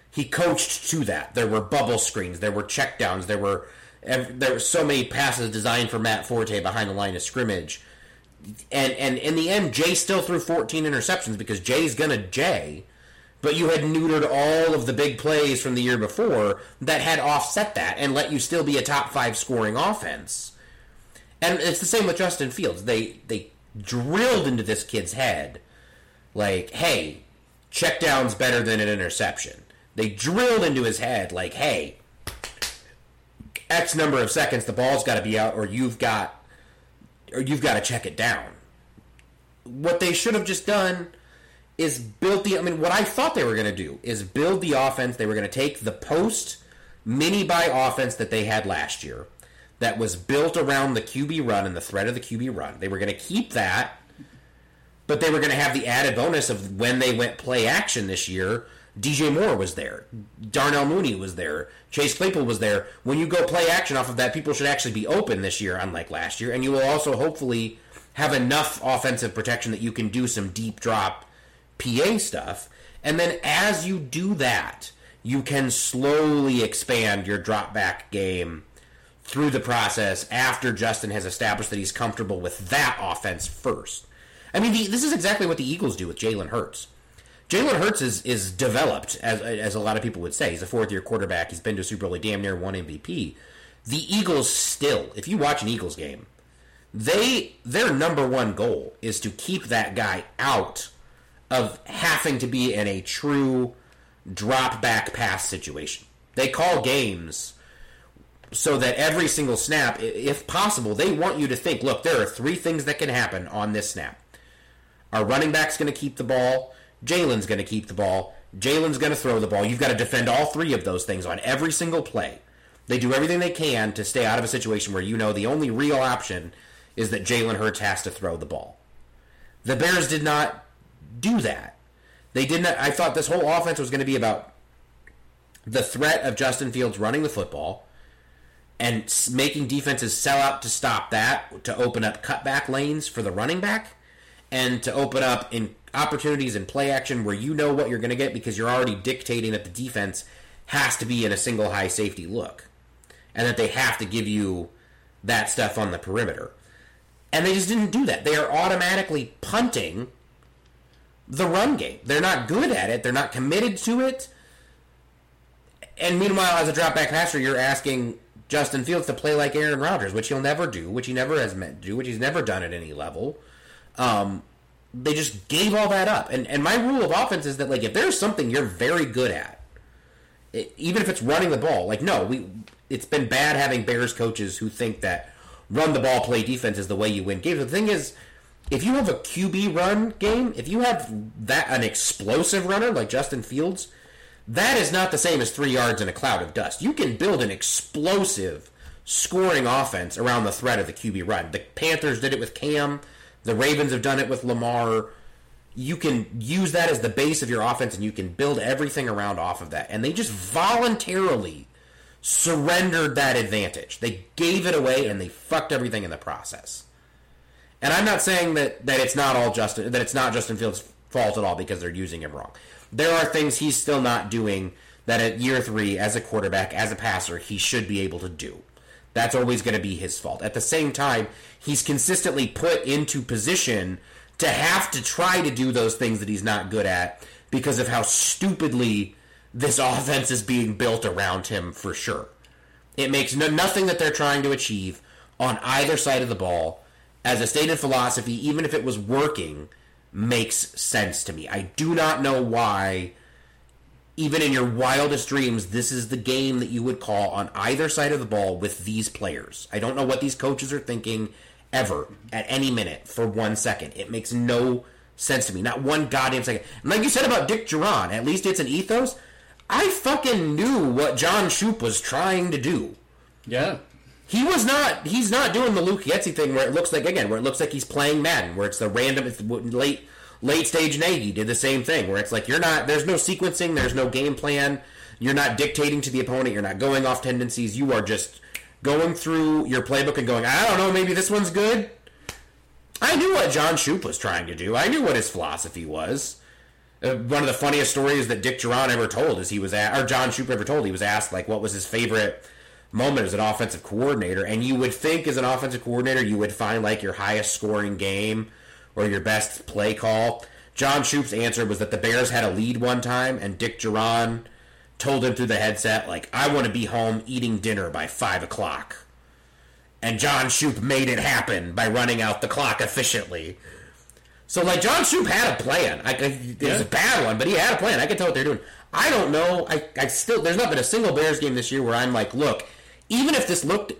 he coached to that. There were bubble screens, there were checkdowns, there were there were so many passes designed for Matt Forte behind the line of scrimmage. And and in the end, Jay still threw 14 interceptions because Jay's gonna Jay. But you had neutered all of the big plays from the year before that had offset that and let you still be a top five scoring offense. And it's the same with Justin Fields. They they drilled into this kid's head, like, hey, check down's better than an interception. They drilled into his head, like, hey, X number of seconds, the ball's got to be out, or you've got, or you've got to check it down. What they should have just done is built the. I mean, what I thought they were going to do is build the offense. They were going to take the post mini buy offense that they had last year, that was built around the QB run and the threat of the QB run. They were going to keep that, but they were going to have the added bonus of when they went play action this year. DJ Moore was there, Darnell Mooney was there, Chase Claypool was there. When you go play action off of that, people should actually be open this year, unlike last year, and you will also hopefully have enough offensive protection that you can do some deep drop PA stuff. And then as you do that, you can slowly expand your drop back game through the process after Justin has established that he's comfortable with that offense first. I mean, the, this is exactly what the Eagles do with Jalen Hurts. Jalen Hurts is, is developed, as, as a lot of people would say. He's a fourth year quarterback. He's been to Super Bowl, he damn near won MVP. The Eagles still, if you watch an Eagles game, they their number one goal is to keep that guy out of having to be in a true drop back pass situation. They call games so that every single snap, if possible, they want you to think, look, there are three things that can happen on this snap. Our running back's going to keep the ball. Jalen's going to keep the ball. Jalen's going to throw the ball. You've got to defend all three of those things on every single play. They do everything they can to stay out of a situation where you know the only real option is that Jalen Hurts has to throw the ball. The Bears did not do that. They did not. I thought this whole offense was going to be about the threat of Justin Fields running the football and making defenses sell out to stop that, to open up cutback lanes for the running back, and to open up in opportunities in play action where you know what you're going to get because you're already dictating that the defense has to be in a single high safety look and that they have to give you that stuff on the perimeter. And they just didn't do that. They are automatically punting the run game. They're not good at it. They're not committed to it. And meanwhile, as a drop back passer, you're asking Justin Fields to play like Aaron Rodgers, which he'll never do, which he never has meant to do, which he's never done at any level. Um, they just gave all that up. And and my rule of offense is that like if there's something you're very good at, it, even if it's running the ball, like no, we it's been bad having Bears coaches who think that run the ball, play defense is the way you win games. The thing is, if you have a QB run game, if you have that an explosive runner like Justin Fields, that is not the same as three yards in a cloud of dust. You can build an explosive scoring offense around the threat of the QB run. The Panthers did it with Cam. The Ravens have done it with Lamar. You can use that as the base of your offense and you can build everything around off of that. And they just voluntarily surrendered that advantage. They gave it away and they fucked everything in the process. And I'm not saying that, that it's not all Justin that it's not Justin Fields' fault at all because they're using him wrong. There are things he's still not doing that at year three as a quarterback, as a passer, he should be able to do. That's always going to be his fault. At the same time, he's consistently put into position to have to try to do those things that he's not good at because of how stupidly this offense is being built around him for sure. It makes no, nothing that they're trying to achieve on either side of the ball as a stated philosophy, even if it was working, makes sense to me. I do not know why, even in your wildest dreams, this is the game that you would call on either side of the ball with these players. I don't know what these coaches are thinking ever at any minute for one second. It makes no sense to me. Not one goddamn second. And like you said about Dick Jauron, at least it's an ethos. I fucking knew what John Shoop was trying to do. Yeah. He was not. He's not doing the Luke Getsy thing where it looks like again, where it looks like he's playing Madden, where it's the random, it's late, late stage Nagy did the same thing, where it's like you're not. There's no sequencing. There's no game plan. You're not dictating to the opponent. You're not going off tendencies. You are just going through your playbook and going, I don't know, maybe this one's good. I knew what John Shoop was trying to do. I knew what his philosophy was. Uh, one of the funniest stories that Dick Jauron ever told is he was at, or John Shoop ever told, he was asked like what was his favorite moment as an offensive coordinator, and you would think as an offensive coordinator you would find like your highest scoring game or your best play call. John Shoop's answer was that the Bears had a lead one time, and Dick Jauron told him through the headset like, "I want to be home eating dinner by five o'clock." And John Shoop made it happen by running out the clock efficiently. So like John Shoop had a plan. I, it was a bad one, but he had a plan. I can tell what they're doing. I don't know. I, I still there's not been a single Bears game this year where I'm like, look, even if this looked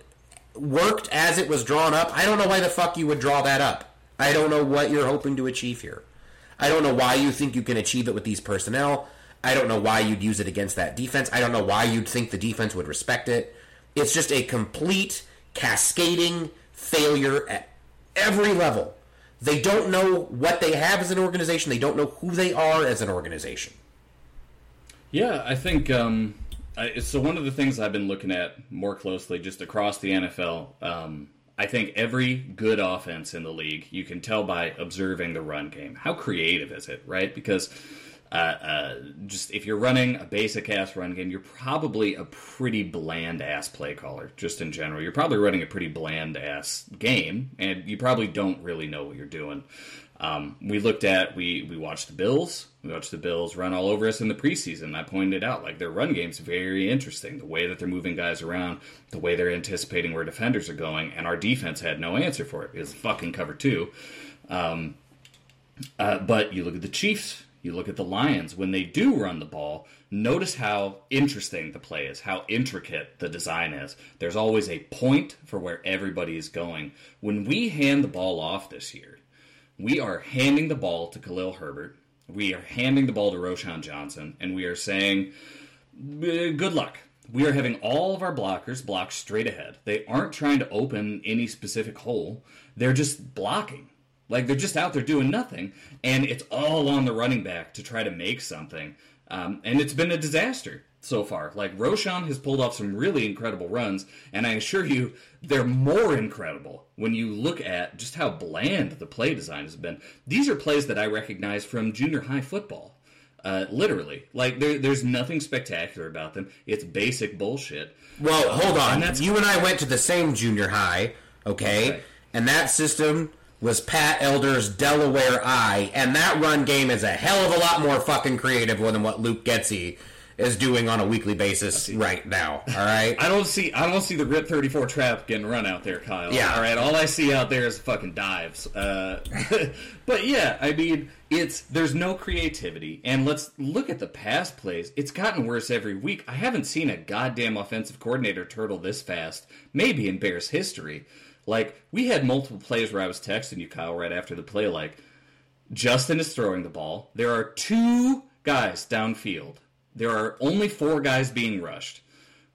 worked as it was drawn up, I don't know why the fuck you would draw that up. I don't know what you're hoping to achieve here. I don't know why you think you can achieve it with these personnel. I don't know why you'd use it against that defense. I don't know why you'd think the defense would respect it. It's just a complete cascading failure at every level. They don't know what they have as an organization. They don't know who they are as an organization. Yeah, I think um, I, so. One of the things I've been looking at more closely, just across the NFL, um, I think every good offense in the league, you can tell by observing the run game. How creative is it, right? Because uh, uh, just if you're running a basic ass run game, you're probably a pretty bland ass play caller, just in general. You're probably running a pretty bland ass game, and you probably don't really know what you're doing. Um, we looked at we we watched the Bills. We watched the Bills run all over us in the preseason. I pointed out like their run game's very interesting. The way that they're moving guys around, the way they're anticipating where defenders are going, and our defense had no answer for it because fucking cover two. Um, uh, but you look at the Chiefs, you look at the Lions when they do run the ball. Notice how interesting the play is, how intricate the design is. There's always a point for where everybody is going. When we hand the ball off this year, we are handing the ball to Khalil Herbert. We are handing the ball to Roschon Johnson, and we are saying, good luck. We are having all of our blockers block straight ahead. They aren't trying to open any specific hole. They're just blocking. Like they're just out there doing nothing, and it's all on the running back to try to make something. Um, and it's been a disaster so far. Like Roschon has pulled off some really incredible runs, and I assure you, they're more incredible when you look at just how bland the play design has been. These are plays that I recognize from junior high football. Uh, literally, like there, there's nothing spectacular about them. It's basic bullshit. Well, hold on. And you and I went to the same junior high, okay? okay. And that system was Pat Elder's Delaware Eye, and that run game is a hell of a lot more fucking creative than what Luke Getsy is doing on a weekly basis right now. All right. I don't see I don't see the Grit 34 trap getting run out there, Kyle. Yeah. All right. All I see out there is fucking dives. Uh, but yeah, I mean, it's there's no creativity, and let's look at the past plays. It's gotten worse every week. I haven't seen a goddamn offensive coordinator turtle this fast, maybe in Bears history. Like we had multiple plays where I was texting you, Kyle, right after the play, like Justin is throwing the ball. There are two guys downfield. There are only four guys being rushed.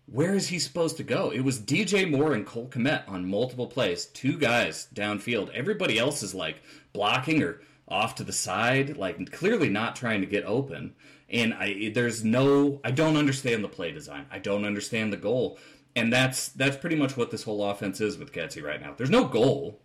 Where is he supposed to go? It was DJ Moore and Cole Kmet on multiple plays, two guys downfield. Everybody else is like blocking or off to the side, like clearly not trying to get open. And I there's no I don't understand the play design. I don't understand the goal. And that's that's pretty much what this whole offense is with Getsy right now. There's no goal.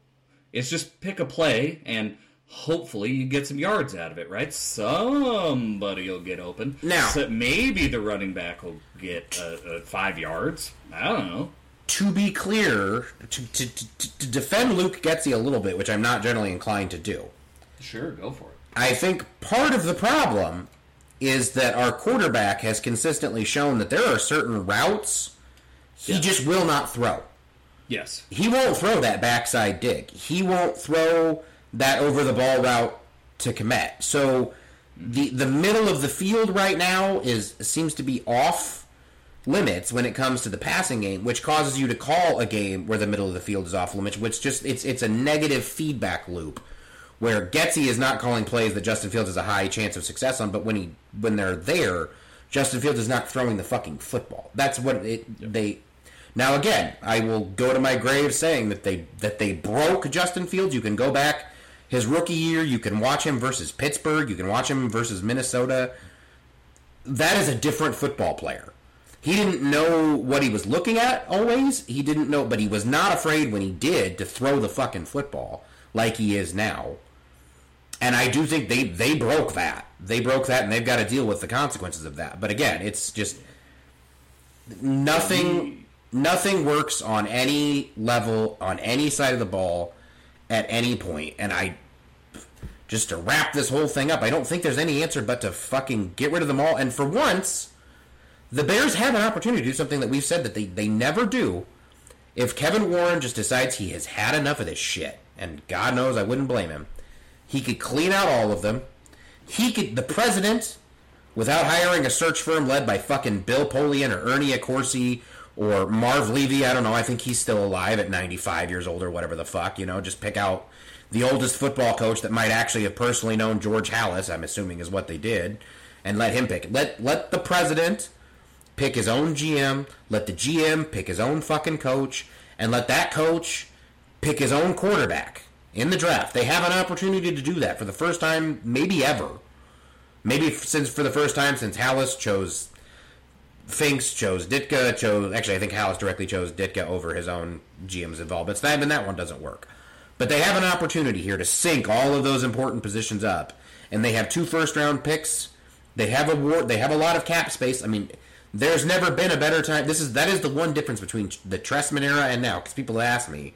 It's just pick a play and hopefully you get some yards out of it, right? Somebody will get open. Now- so maybe the running back will get uh, uh, five yards. I don't know. To be clear, to, to, to, to defend Luke Getsy a little bit, which I'm not generally inclined to do, Sure, go for it. I think part of the problem is that our quarterback has consistently shown that there are certain routes he Yeah. just will not throw. Yes. He won't throw that backside dig. He won't throw that over the ball route to Kmet. So the the middle of the field right now is seems to be off limits when it comes to the passing game, which causes you to call a game where the middle of the field is off limits, which just it's it's a negative feedback loop where Getsy is not calling plays that Justin Fields has a high chance of success on, but when he when they're there, Justin Fields is not throwing the fucking football. That's what it they now again, I will go to my grave saying that they that they broke Justin Fields. You can go back his rookie year, you can watch him versus Pittsburgh, you can watch him versus Minnesota. That is a different football player. He didn't know what he was looking at always. He didn't know, but he was not afraid when he did to throw the fucking football like he is now. And I do think they they broke that. They broke that, and they've got to deal with the consequences of that. But again, it's just nothing. Nothing works on any level, on any side of the ball, at any point. And I just to wrap this whole thing up, I don't think there's any answer but to fucking get rid of them all. And for once, the Bears have an opportunity to do something that we've said that they, they never do. If Kevin Warren just decides he has had enough of this shit, and God knows I wouldn't blame him, he could clean out all of them. He could, the president, without hiring a search firm led by fucking Bill Polian or Ernie Accorsi or Marv Levy, I don't know, I think he's still alive at 95 years old or whatever the fuck, you know, just pick out the oldest football coach that might actually have personally known George Halas, I'm assuming is what they did, and let him pick. Let, let the president pick his own GM, let the GM pick his own fucking coach, and let that coach pick his own quarterback in the draft. They have an opportunity to do that for the first time, maybe ever. Maybe since for the first time since Halas chose Finks, chose Ditka, chose actually I think Halas directly chose Ditka over his own GM's involvement. So that, that one doesn't work. But they have an opportunity here to sync all of those important positions up, and they have two first round picks. They have a war. They have a lot of cap space. I mean, there's never been a better time. This is that is the one difference between the Trestman era and now. Because people ask me,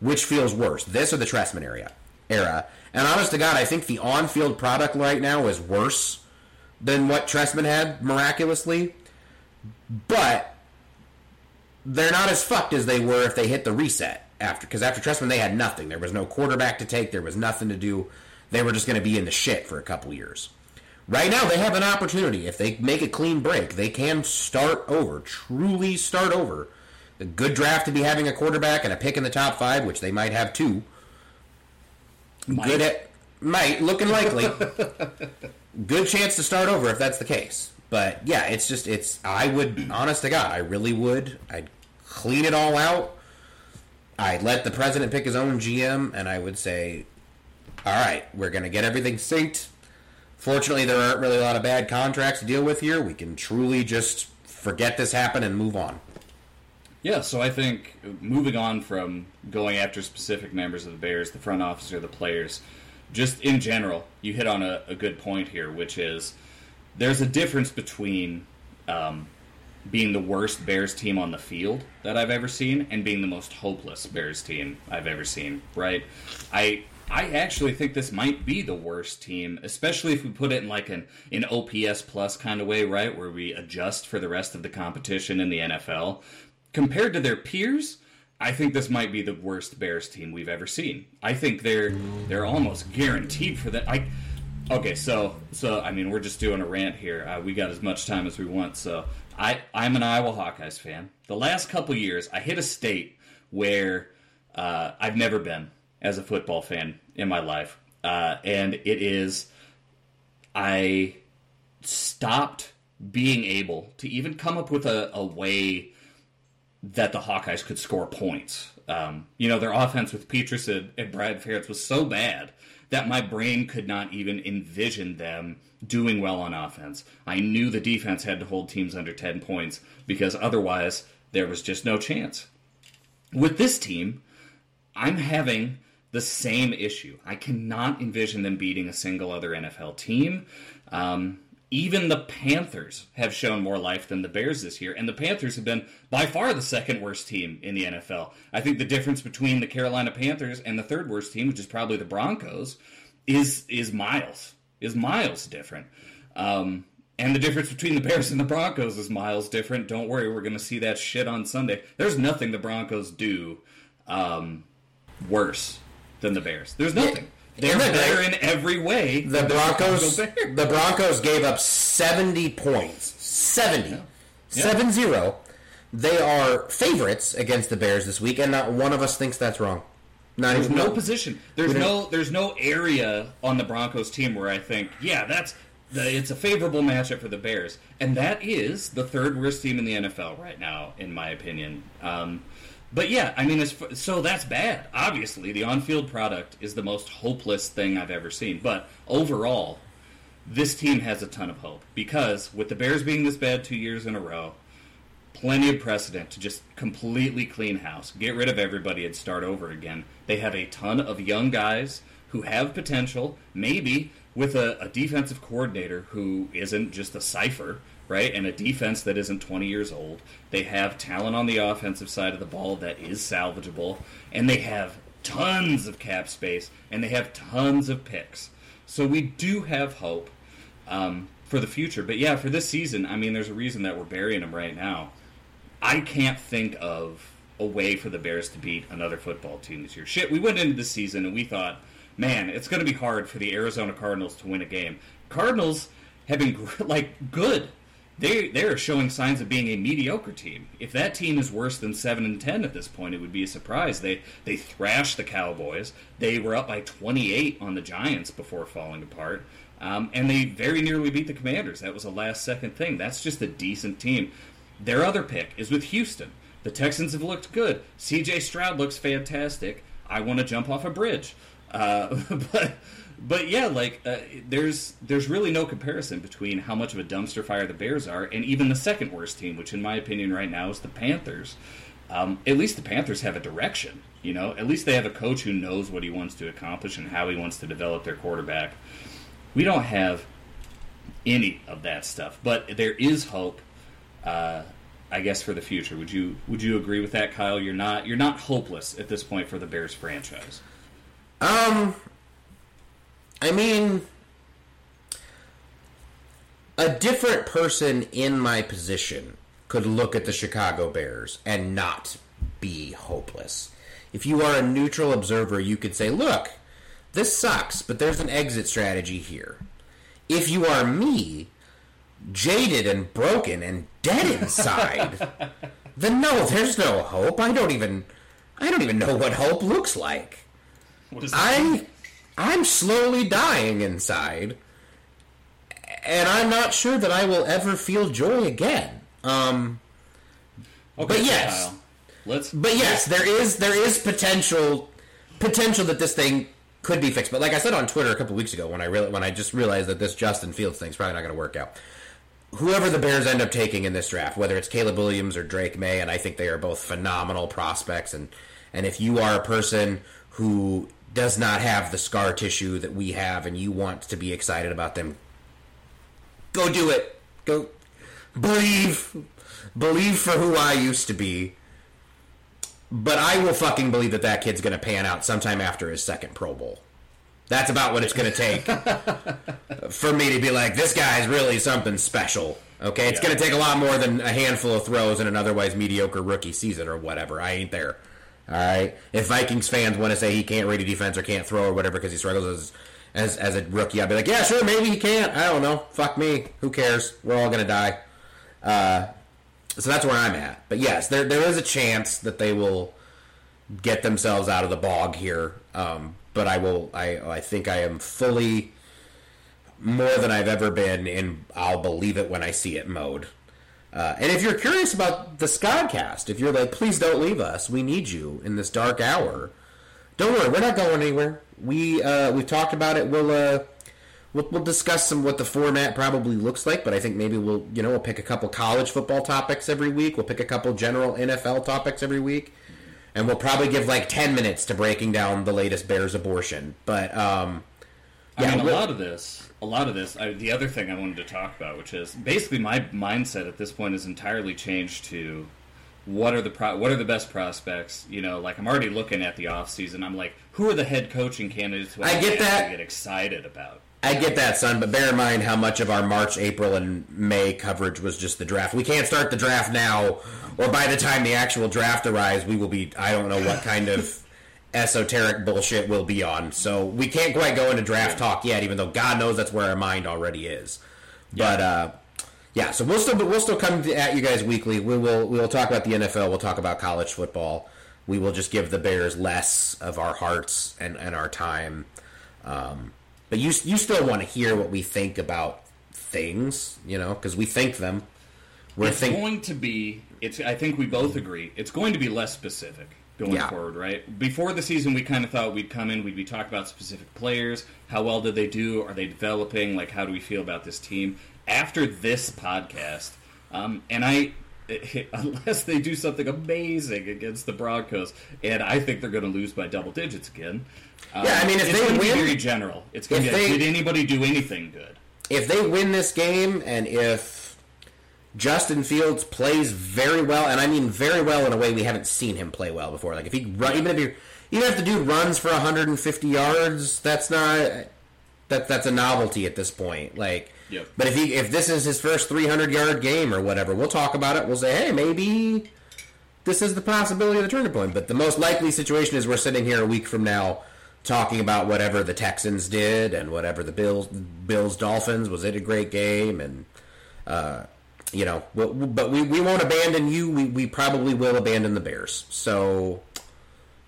which feels worse, this or the Trestman era? Era. And honest to God, I think the on-field product right now is worse than what Trestman had miraculously. But they're not as fucked as they were if they hit the reset after. Because after Trestman, they had nothing. There was no quarterback to take. There was nothing to do. They were just going to be in the shit for a couple years. Right now, they have an opportunity. If they make a clean break, they can start over, truly start over. A good draft to be having a quarterback and a pick in the top five, which they might have two. Might. Good at might looking likely. good chance to start over if that's the case. But yeah, it's just it's. I would, honest to God, I really would. I'd clean it all out. I'd let the president pick his own GM, and I would say, all right, we're to get everything synced. Fortunately, there aren't really a lot of bad contracts to deal with here. We can truly just forget this happened and move on. Yeah, so I think moving on from going after specific members of the Bears, the front office or the players, just in general, you hit on a, a good point here, which is there's a difference between um, being the worst Bears team on the field that I've ever seen and being the most hopeless Bears team I've ever seen. Right? I I actually think this might be the worst team, especially if we put it in like an an OPS plus kind of way, right, where we adjust for the rest of the competition in the NFL. Compared to their peers, I think this might be the worst Bears team we've ever seen. I think they're they're almost guaranteed for that. I okay, so so I mean we're just doing a rant here. Uh, we got as much time as we want. So I I'm an Iowa Hawkeyes fan. The last couple years, I hit a state where uh, I've never been as a football fan in my life, uh, and it is I stopped being able to even come up with a, a way that the Hawkeyes could score points. Um, you know, their offense with Petras and, and Brad Ferentz was so bad that my brain could not even envision them doing well on offense. I knew the defense had to hold teams under 10 points because otherwise there was just no chance. With this team, I'm having the same issue. I cannot envision them beating a single other NFL team. Um, even the Panthers have shown more life than the Bears this year, and the Panthers have been by far the second worst team in the NFL. I think the difference between the Carolina Panthers and the third worst team, which is probably the Broncos, is is miles is miles different. Um, and the difference between the Bears and the Broncos is miles different. Don't worry, we're going to see that shit on Sunday. There's nothing the Broncos do um, worse than the Bears. There's nothing. They're better in every way. The Broncos, the Broncos gave up seventy points. Seventy. Yeah. Seven zero. They are favorites against the Bears this week, and not one of us thinks that's wrong. Not there's no position. There's no there's no area on the Broncos team where I think, yeah, that's the, it's a favorable matchup for the Bears, and that is the third worst team in the NFL right now, in my opinion. Um, but yeah, I mean, so that's bad. Obviously, the on-field product is the most hopeless thing I've ever seen. But overall, this team has a ton of hope because with the Bears being this bad two years in a row, plenty of precedent to just completely clean house, get rid of everybody, and start over again. They have a ton of young guys who have potential, maybe with a, a defensive coordinator who isn't just a cipher, right? And a defense that isn't 20 years old. They have talent on the offensive side of the ball that is salvageable, and they have tons of cap space, and they have tons of picks. So we do have hope um, for the future. But yeah, for this season, I mean, there's a reason that we're burying them right now. I can't think of a way for the Bears to beat another football team this year. Shit, we went into the season and we thought, man, it's going to be hard for the Arizona Cardinals to win a game. Cardinals have been like good. They they are showing signs of being a mediocre team. If that team is worse than seven and ten at this point, it would be a surprise. They they thrashed the Cowboys. They were up by twenty eight on the Giants before falling apart. Um, and they very nearly beat the Commanders. That was a last second thing. That's just a decent team. Their other pick is with Houston. The Texans have looked good. C.J. Stroud looks fantastic. I want to jump off a bridge. Uh, but but yeah, like uh, there's there's really no comparison between how much of a dumpster fire the Bears are and even the second worst team, which in my opinion right now is the Panthers. Um, at least the Panthers have a direction, you know. At least they have a coach who knows what he wants to accomplish and how he wants to develop their quarterback. We don't have any of that stuff, but there is hope uh, I guess for the future. Would you would you agree with that, Kyle? You're not you're not hopeless at this point for the Bears franchise. Um, I mean, a different person in my position could look at the Chicago Bears and not be hopeless. If you are a neutral observer, you could say, "Look, this sucks, but there's an exit strategy here." If you are me, jaded and broken and dead inside, then no, there's no hope. I don't even I don't even know what hope looks like. I I'm slowly dying inside. And I'm not sure that I will ever feel joy again. Um okay, but yes. Let's But yes, there is there is potential potential that this thing could be fixed. But like I said on Twitter a couple weeks ago when I re- when I just realized that this Justin Fields thing's probably not going to work out whoever the Bears end up taking in this draft, whether it's Caleb Williams or Drake Maye, and I think they are both phenomenal prospects. And and if you are a person who does not have the scar tissue that we have, and you want to be excited about them, go do it. Go believe, believe for who I used to be. But I will fucking believe that that kid's going to pan out sometime after his second Pro Bowl. That's about what it's going to take for me to be like, this guy's really something special. Okay, it's yeah. going to take a lot more than a handful of throws in an otherwise mediocre rookie season or whatever. I ain't there. All right. If Vikings fans want to say he can't read a defense or can't throw or whatever because he struggles as, as as a rookie, I'd be like, yeah, sure, maybe he can't. I don't know. Fuck me. Who cares? We're all to die. Uh, so that's where I'm at. But yes, there there is a chance that they will get themselves out of the bog here. Um, but I will. I I think I am fully more than I've ever been in. I'll believe it when I see it mode. Uh, and if you're curious about the Scodcast, if you're like, please don't leave us, we need you in this dark hour. Don't worry, we're not going anywhere. We uh, we've talked about it. We'll uh, we'll, we'll discuss some what the format probably looks like, but I think maybe we'll you know we'll pick a couple college football topics every week. We'll pick a couple general NFL topics every week, and we'll probably give like ten minutes to breaking down the latest Bears abortion. But um, I mean, a lot of this, a lot of this. I, the other thing I wanted to talk about, which is basically my mindset at this point, is entirely changed to what are the pro- what are the best prospects? You know, like I'm already looking at the off season. I'm like, who are the head coaching candidates? Who I get that. Get excited about. I get that, son, but bear in mind how much of our March, April, and May coverage was just the draft. We can't start the draft now, or by the time the actual draft arrives, we will be, I don't know what kind of esoteric bullshit we'll be on. So we can't quite go into draft talk yet, even though God knows that's where our mind already is. But, uh, yeah, so we'll still we'll still come at you guys weekly. We will we will talk about the NFL. We'll talk about college football. We will just give the Bears less of our hearts and, and our time. Um, but you you still want to hear what we think about things, you know, because we think them. We're it's think going to be. It's. I think we both agree. It's going to be less specific going Yeah. forward, right? Before the season, we kind of thought we'd come in, we'd be talking about specific players. How well did they do? Are they developing? Like, how do we feel about this team? After this podcast, um, and I. Unless they do something amazing against the Broncos, and I think they're going to lose by double digits again. Um, Yeah, I mean, if it's they going to be win- very general. It's going to be like, they- did anybody do anything good? if they win this game and if Justin Fields plays very well, and I mean very well in a way we haven't seen him play well before. Like if he run, even if he even if the dude runs for 150 yards, that's not that that's a novelty at this point. Like, Yep. but if he if this is his first 300 yard game or whatever, we'll talk about it. We'll say, hey, maybe this is the possibility of the turning point. But the most likely situation is we're sitting here a week from now talking about whatever the Texans did and whatever the Bills Bills Dolphins was it a great game and uh, you know we'll, but we, we won't abandon you we, we probably will abandon the Bears so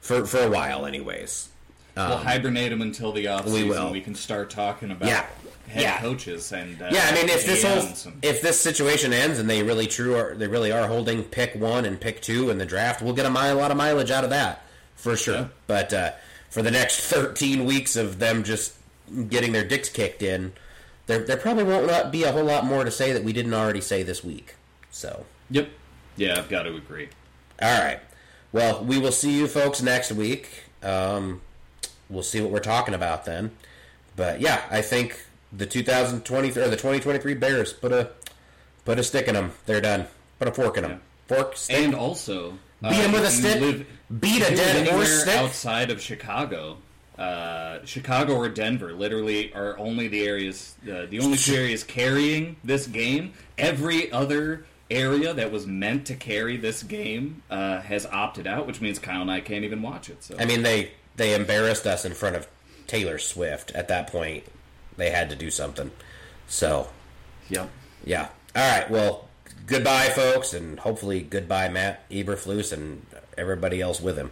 for for a while anyways we'll hibernate them until the off Um, we will. We can start talking about Yeah. head Yeah. coaches and uh, yeah I mean if this whole and- if this situation ends and they really true are they really are holding pick one and pick two in the draft we'll get a, mile, a lot of mileage out of that for sure Yeah. but uh, for the next 13 weeks of them just getting their dicks kicked in there, there probably won't not be a whole lot more to say that we didn't already say this week so. Yep. Yeah, I've got to agree. all right well we will see you folks next week. Um, we'll see what we're talking about then. But yeah i think the 2020 or the 2023 bears put a put a stick in them they're done. Put a fork in them fork stick. And also, uh, beat them with a stick. live- beat a if you live dead horse stick. outside of Chicago. Uh, Chicago or Denver literally are only the areas, uh, the only two areas carrying this game. Every other area that was meant to carry this game uh, has opted out, which means Kyle and I can't even watch it. So i mean they they embarrassed us in front of taylor swift at that point they had to do something so yep. yeah all right well goodbye folks and hopefully goodbye matt eberflus and everybody else with him